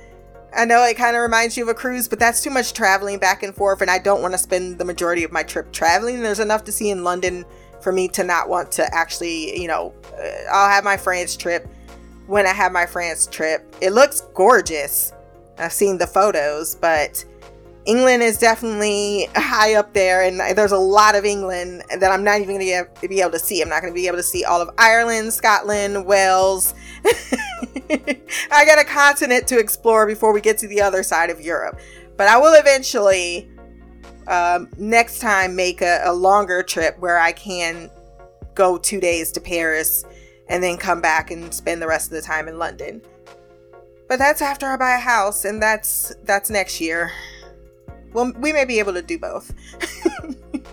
I know it kind of reminds you of a cruise, but that's too much traveling back and forth, and I don't want to spend the majority of my trip traveling. There's enough to see in London for me to not want to actually, you know, uh, I'll have my France trip when I have my France trip. It looks gorgeous. I've seen the photos, but England is definitely high up there, and there's a lot of England that I'm not even going to be able to see. I'm not going to be able to see all of Ireland, Scotland, Wales. I got a continent to explore before we get to the other side of Europe. But I will eventually, um, next time, make a, a longer trip where I can go two days to Paris and then come back and spend the rest of the time in London. But that's after I buy a house, and that's that's next year. Well, we may be able to do both.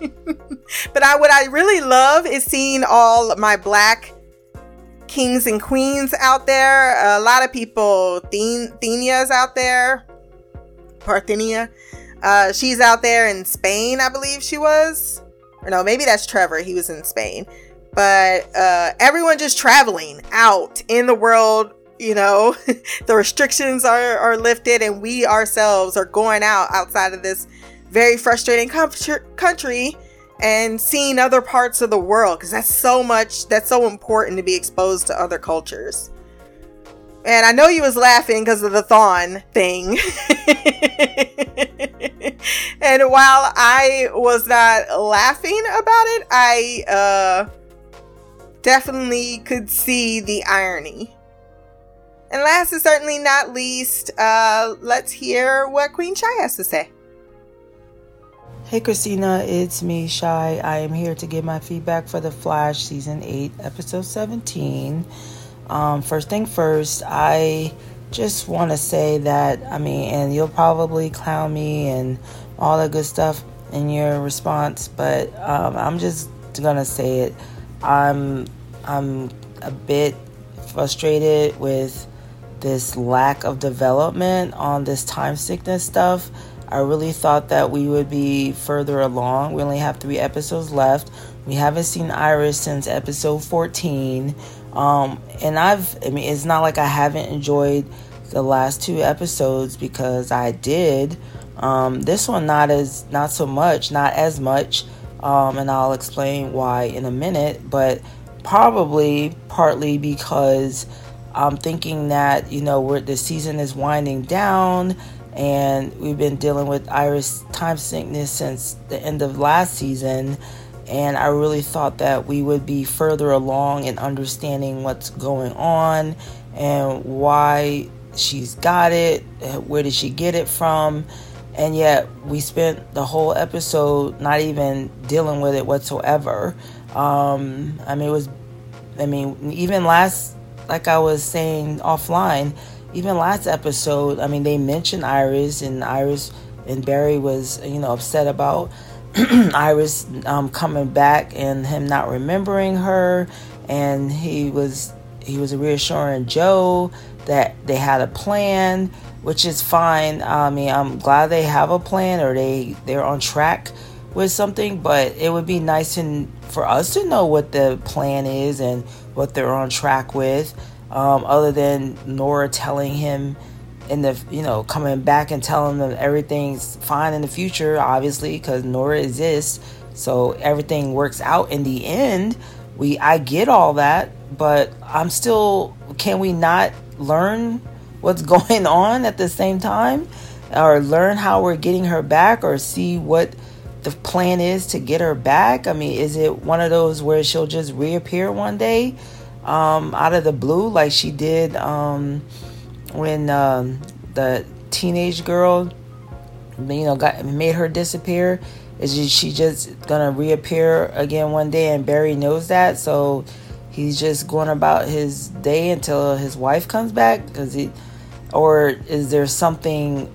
but I what I really love is seeing all my black kings and queens out there. A lot of people, Thenias out there. Parthenia. Uh, she's out there in Spain, I believe she was. Or no, maybe that's Trevor. He was in Spain. But uh, everyone just traveling out in the world. You know, the restrictions are, are lifted, and we ourselves are going out outside of this very frustrating com- country and seeing other parts of the world because that's so much that's so important to be exposed to other cultures. And i know you was laughing because of the thon thing. And while i was not laughing about it i uh definitely could see the irony and last and certainly not least uh let's hear what queen shy has to say
Hey Christina, it's me, Shy. I am here to give my feedback for The Flash Season 8, Episode 17. Um, first thing first, I just want to say that, I mean, and you'll probably clown me and all that good stuff in your response, but um, I'm just gonna say it. I'm I'm a bit frustrated with this lack of development on this time sickness stuff. I really thought that we would be further along. We only have three episodes left. We haven't seen Iris since episode 14. Um, and I've, I mean, it's not like I haven't enjoyed the last two episodes because I did. Um, this one, not as, not so much, not as much. Um, and I'll explain why in a minute, but probably partly because I'm thinking that, you know, we're, the season is winding down and we've been dealing with Iris time sickness since the end of last season. And I really thought that we would be further along in understanding what's going on and why she's got it, where did she get it from. And yet, we spent the whole episode not even dealing with it whatsoever. Um, I mean, it was, I mean, even last, like I was saying offline, even last episode, I mean, they mentioned Iris, and Iris and Barry was, you know, upset about Iris um, coming back and him not remembering her, and he was he was reassuring Joe that they had a plan, which is fine. I mean, I'm glad they have a plan or they they're on track with something, but it would be nice and for us to know what the plan is and what they're on track with um, other than Nora telling him in the you know coming back and telling them everything's fine in the future obviously because Nora exists. So everything works out in the end. We I get all that but I'm still can we not learn what's going on at the same time? Or learn how we're getting her back or see what the plan is to get her back I mean is it one of those where she'll just reappear one day um, out of the blue, like she did um, when um, the teenage girl, you know, got made her disappear. Is she just gonna reappear again one day? And Barry knows that, so he's just going about his day until his wife comes back. Because he, or is there something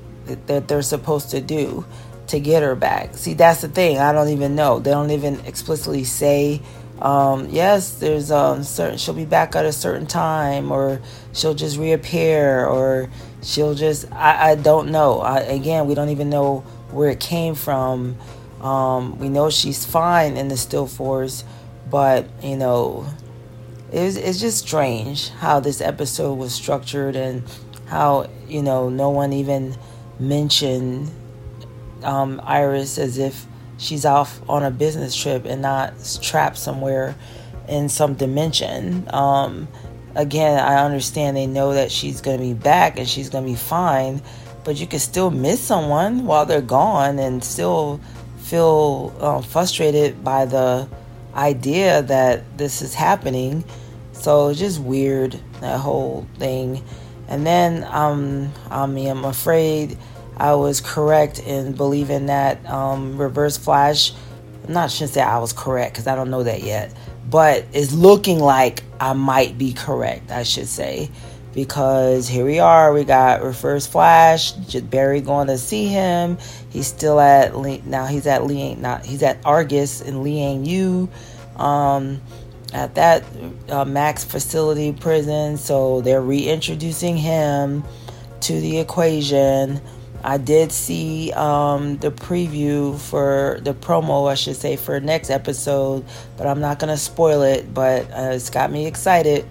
that they're supposed to do to get her back? See, that's the thing. I don't even know. They don't even explicitly say um, yes, there's um certain she'll be back at a certain time, or she'll just reappear, or she'll just I, I don't know. I, again, we don't even know where it came from. Um, we know she's fine in the still force, but you know, it's it's just strange how this episode was structured and how you know no one even mentioned um, Iris as if she's off on a business trip and not trapped somewhere in some dimension. Um, again, I understand they know that she's going to be back and she's going to be fine, but you can still miss someone while they're gone and still feel um, frustrated by the idea that this is happening. So it's just weird, that whole thing. And then um, I mean, I'm afraid I was correct in believing that um, Reverse Flash. I'm not sure say I was correct because I don't know that yet, but it's looking like I might be correct. I should say because here we are. We got Reverse Flash. Barry going to see him. He's still at now. He's at Lee. Not he's at Argus in Lian Um, at that uh, Max facility prison. So they're reintroducing him to the equation I did see um, the preview for the promo, I should say, for next episode, but I'm not gonna spoil it. But uh, it's got me excited.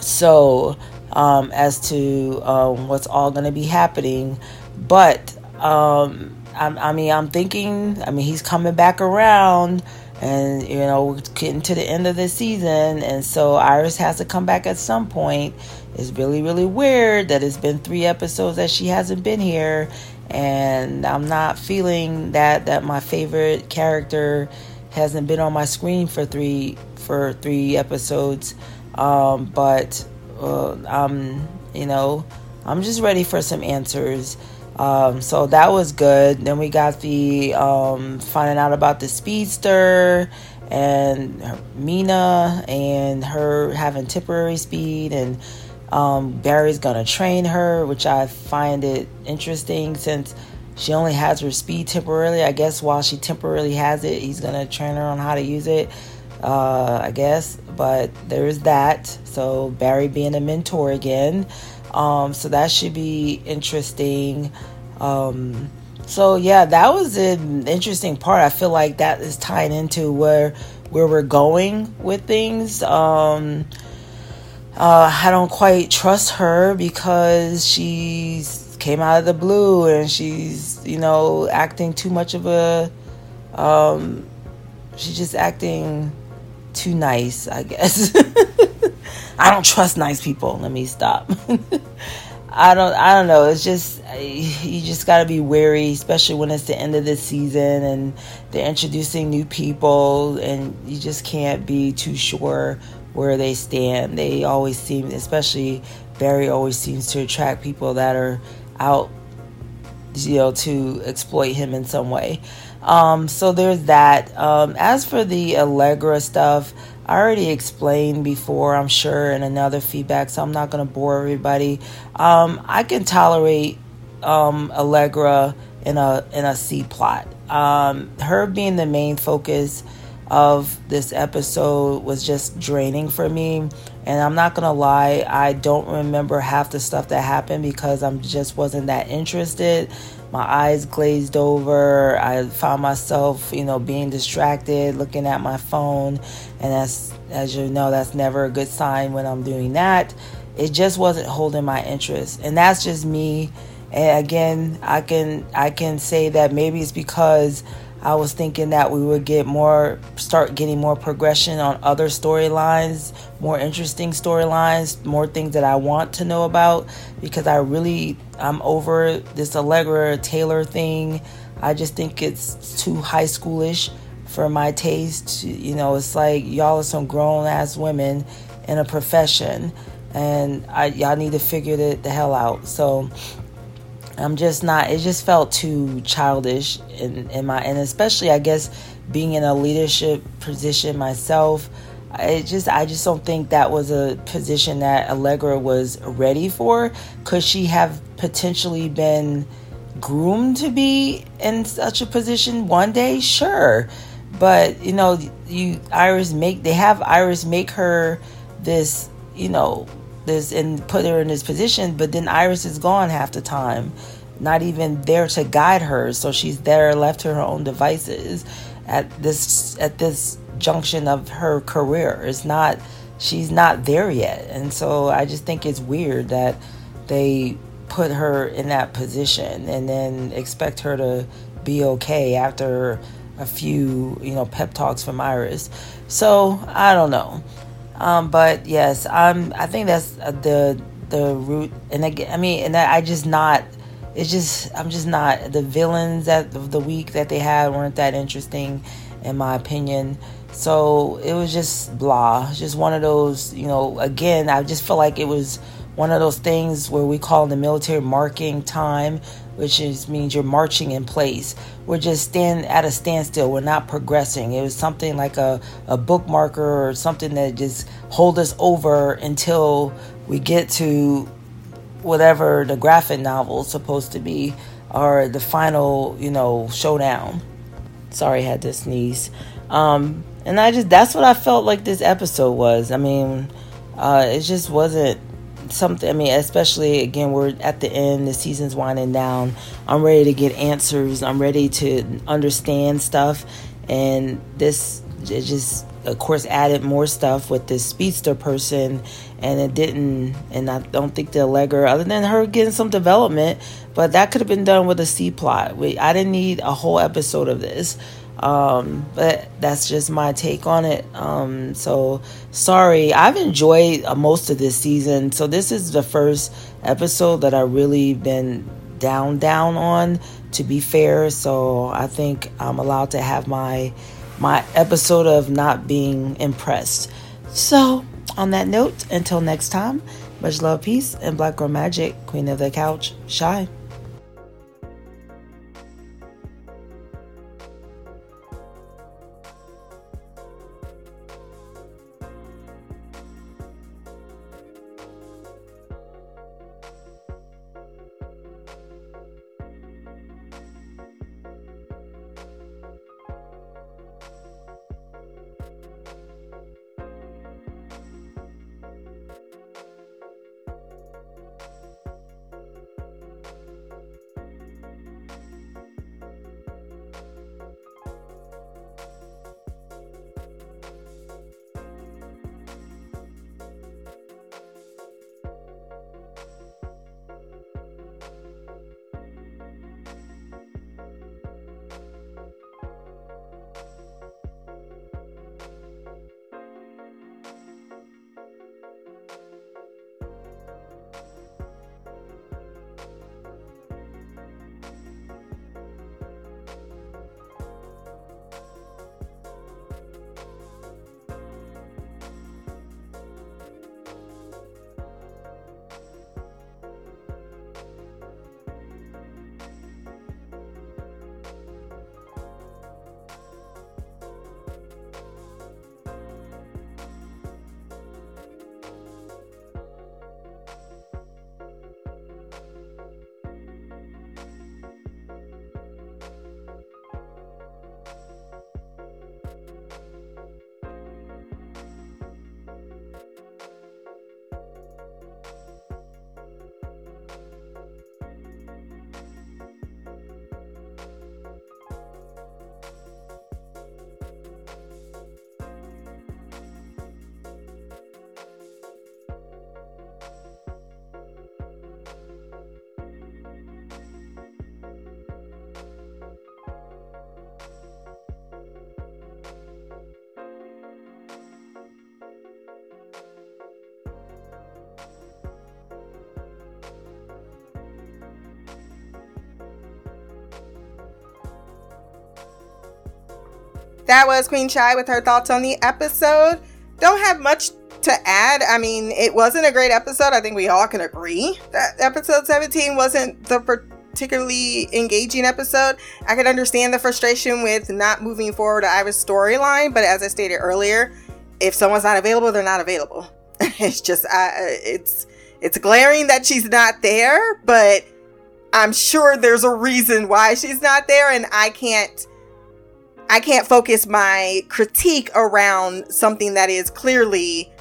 So, um, as to um, what's all gonna be happening, but um, I mean, I'm thinking. I mean, he's coming back around and you know we're getting to the end of the season and so iris has to come back at some point it's really really weird that it's been three episodes that she hasn't been here and i'm not feeling that that my favorite character hasn't been on my screen for three for three episodes um, but uh, i'm you know i'm just ready for some answers um, so that was good. Then we got the um, finding out about the speedster and Meena and her having temporary speed and um, Barry's gonna train her, which I find it interesting since she only has her speed temporarily. I guess while she temporarily has it, he's gonna train her on how to use it. Uh, I guess, but there is that. So Barry being a mentor again. Um, so that should be interesting. Um, so yeah, that was an interesting part. I feel like that is tied into where where we're going with things. Um, uh, I don't quite trust her because she's came out of the blue and she's you know acting too much of a um, she's just acting too nice, I guess. I don't trust nice people. Let me stop. I don't I don't know. It's just you just got to be wary, especially when it's the end of the season and they're introducing new people and you just can't be too sure where they stand. They always seem, especially Barry always seems to attract people that are out you know to exploit him in some way. Um, so there's that. Um, as for the Allegra stuff, I already explained before, I'm sure, in another feedback, so I'm not going to bore everybody. Um, I can tolerate um, Allegra in a in a C plot. Um, her being the main focus of this episode was just draining for me. And I'm not gonna lie, I don't remember half the stuff that happened because I'm just wasn't that interested my eyes glazed over. I found myself, you know, being distracted, looking at my phone, and that's as you know, that's never a good sign when I'm doing that. It just wasn't holding my interest, and that's just me. And again, I can I can say that maybe it's because I was thinking that we would get more, start getting more progression on other storylines, more interesting storylines, more things that I want to know about because I really, I'm over this Allegra Taylor thing. I just think it's too high schoolish for my taste. You know, it's like y'all are some grown ass women in a profession and I, y'all need to figure the, the hell out. So, I'm just not. It just felt too childish in in my and especially I guess being in a leadership position myself. I just I just don't think that was a position that Allegra was ready for. Could she have potentially been groomed to be in such a position one day? Sure. But you know, you Iris make they have Iris make her this, you know, this and put her in this position, but then Iris is gone half the time, not even there to guide her. So she's there left to her own devices at this at this junction of her career. It's not she's not there yet. And so I just think it's weird that they put her in that position and then expect her to be okay after a few, you know, pep talks from Iris. So I don't know. Um, but yes, I'm. I think that's uh, the the root. And again, I mean, and I just not. It's just I'm just not the villains that the week that they had weren't that interesting, in my opinion. So it was just blah. Just one of those. You know, again, I just feel like it was one of those things where we call the military marking time, which is means you're marching in place. We're just stand at a standstill. We're not progressing. It was something like a, a bookmarker or something that just hold us over until we get to whatever the graphic novel is supposed to be or the final, you know, showdown. Sorry, I had to sneeze. Um, and I just that's what I felt like this episode was. I mean, uh, it just wasn't something. I mean, especially again, we're at the end. The season's winding down. I'm ready to get answers. I'm ready to understand stuff, and this it just, of course, added more stuff with this speedster person, and it didn't. And I don't think the Allegra, other than her getting some development, but that could have been done with a C plot. We, I didn't need a whole episode of this. Um, but that's just my take on it. Um, so sorry, I've enjoyed uh, most of this season. So this is the first episode that I really been down down on. To be fair, so I think I'm allowed to have my my episode of not being impressed. So on that note, until next time, much love, peace, and Black Girl Magic, Queen of the Couch, Shy.
That was Queen Shy with her thoughts on the episode. Don't have much to add. I mean, it wasn't a great episode. I think we all can agree that episode 17 wasn't the particularly engaging episode. I could understand the frustration with not moving forward Iris' storyline, but as I stated earlier, if someone's not available, they're not available. it's just, uh, it's it's glaring that she's not there, but I'm sure there's a reason why she's not there, and I can't I can't focus my critique around something that is clearly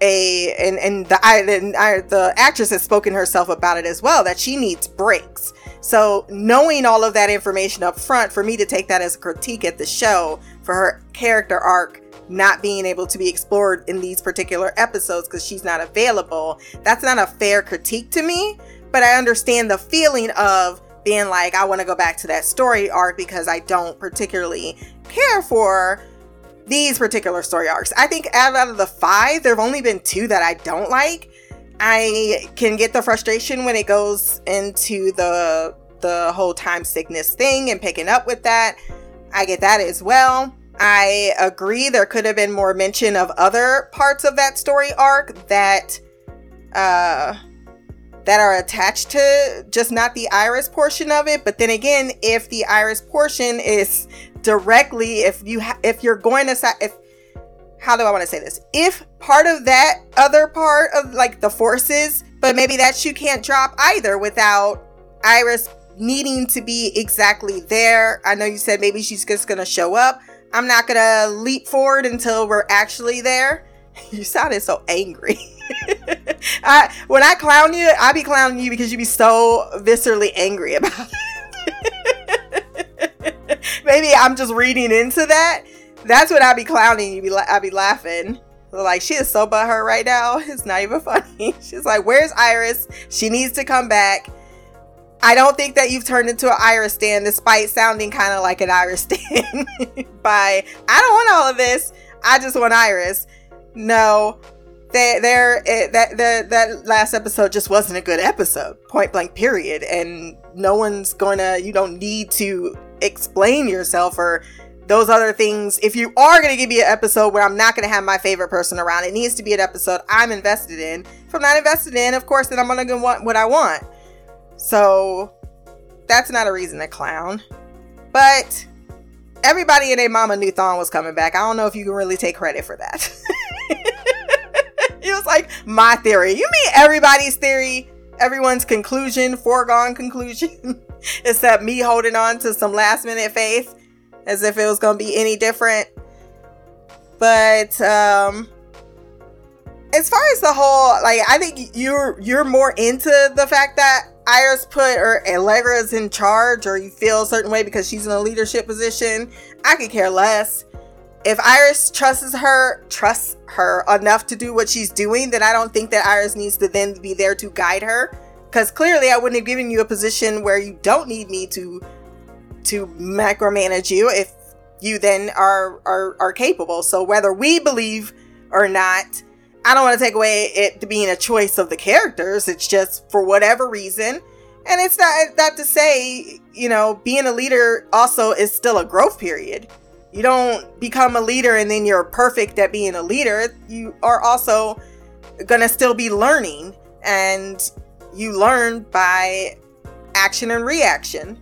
a and and the I, and I, the actress has spoken herself about it as well that she needs breaks. So knowing all of that information up front for me to take that as a critique at the show for her character arc not being able to be explored in these particular episodes because she's not available, that's not a fair critique to me. But I understand the feeling of being like, I want to go back to that story arc because I don't particularly care for these particular story arcs. I think out of the five, there have only been two that I don't like. I can get the frustration when it goes into the the whole time sickness thing and picking up with that. I get that as well. I agree there could have been more mention of other parts of that story arc that uh that are attached to just not the iris portion of it. But then again if the iris portion is directly if you ha- if you're going to if how do i want to say this? If part of that other part of like the forces but maybe that shoe can't drop either without iris needing to be exactly there. I know you said maybe she's just gonna show up. I'm not gonna leap forward until we're actually there You sounded so angry. I when I clown you, I be clowning you because you be so viscerally angry about it. Maybe I'm just reading into that. That's what I be clowning you. Be la- I be laughing. Like she is so butthurt right now. It's not even funny. She's like, "Where's Iris? She needs to come back." I don't think that you've turned into an Iris stand, despite sounding kind of like an Iris stand. by I don't want all of this. I just want Iris. No, there, there, it, that that that last episode just wasn't a good episode. Point blank, period. And no one's gonna. You don't need to explain yourself or those other things. If you are going to give me an episode where I'm not going to have my favorite person around, it needs to be an episode I'm invested in. If I'm not invested in, of course, then I'm going to want what I want. So that's not a reason to clown. But everybody and their mama knew Thawne was coming back. I don't know if you can really take credit for that. it was like my theory. You mean everybody's theory? Everyone's conclusion, foregone conclusion, except me holding on to some last minute faith as if it was going to be any different. But um as far as the whole like I think you're you're more into the fact that Iris put or Allegra's in charge or you feel a certain way because she's in a leadership position. I could care less. If Iris trusts her, trusts her enough to do what she's doing, then I don't think that Iris needs to then be there to guide her. Because clearly I wouldn't have given you a position where you don't need me to to micromanage you if you then are are, are capable. So whether we believe or not, I don't want to take away it being a choice of the characters. It's just for whatever reason. And it's not that to say, you know, being a leader also is still a growth period. You don't become a leader and then you're perfect at being a leader. You are also going to still be learning and you learn by action and reaction.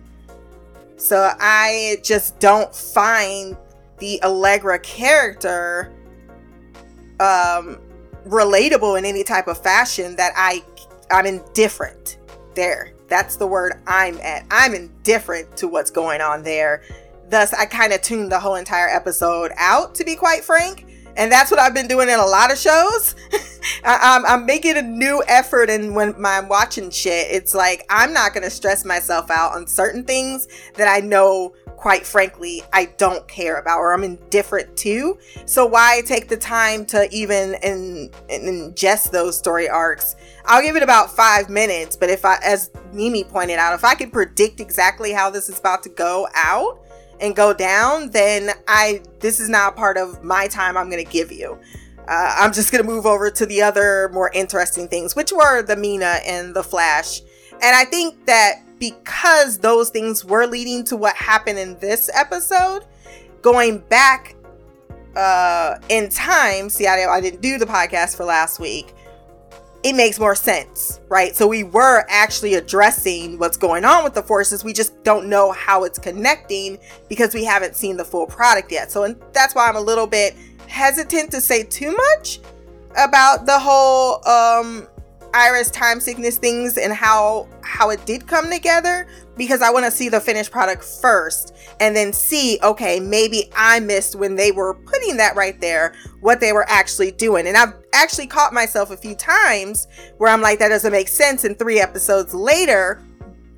So I just don't find the Allegra character um relatable in any type of fashion that I I'm indifferent. There. That's the word I'm at. I'm indifferent to what's going on there. Thus I kind of tuned the whole entire episode out to be quite frank. And that's what I've been doing in a lot of shows. I, am I'm, I'm making a new effort, and when I'm watching shit, it's like I'm not gonna stress myself out on certain things that I know quite frankly, I don't care about or I'm indifferent to. So why take the time to even in, in ingest those story arcs? I'll give it about five minutes, but if I, as Mimi pointed out, if I can predict exactly how this is about to go out and go down, then I this is not part of my time I'm going to give you. Uh, I'm just going to move over to the other more interesting things, which were the Meena and the Flash. And I think that because those things were leading to what happened in this episode, going back uh, in time, see, I, I didn't do the podcast for last week. It makes more sense, right? So we were actually addressing what's going on with the forces. We just don't know how it's connecting because we haven't seen the full product yet. So, that's why I'm a little bit hesitant to say too much about the whole um Iris time sickness things and how how it did come together because I want to see the finished product first and then see okay maybe I missed when they were putting that right there what they were actually doing. And I've actually caught myself a few times where I'm like that doesn't make sense. And 3 episodes later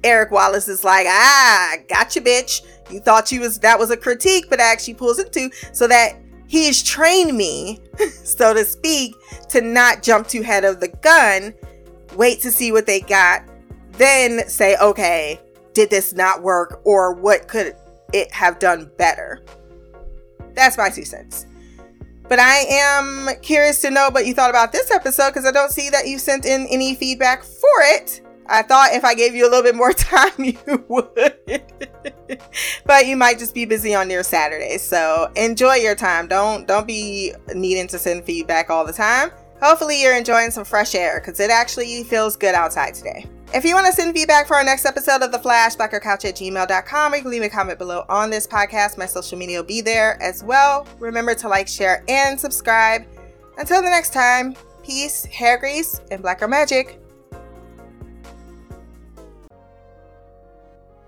Eric Wallace is like ah gotcha bitch. You thought you was that was a critique but I actually pulls it too. So that he's trained me so to speak to not jump too head of the gun wait to see what they got, then say, okay, did this not work or what could it have done better? That's my two cents. But I am curious to know what you thought about this episode because I don't see that you sent in any feedback for it. I thought if I gave you a little bit more time, you would. but you might just be busy on your Saturday. So enjoy your time. Don't don't be needing to send feedback all the time. Hopefully, you're enjoying some fresh air because it actually feels good outside today. If you want to send feedback for our next episode of The Flash, blackercouch at gmail.com, or you can leave a comment below on this podcast. My social media will be there as well. Remember to like, share, and subscribe. Until the next time, peace, hair grease, and blacker magic.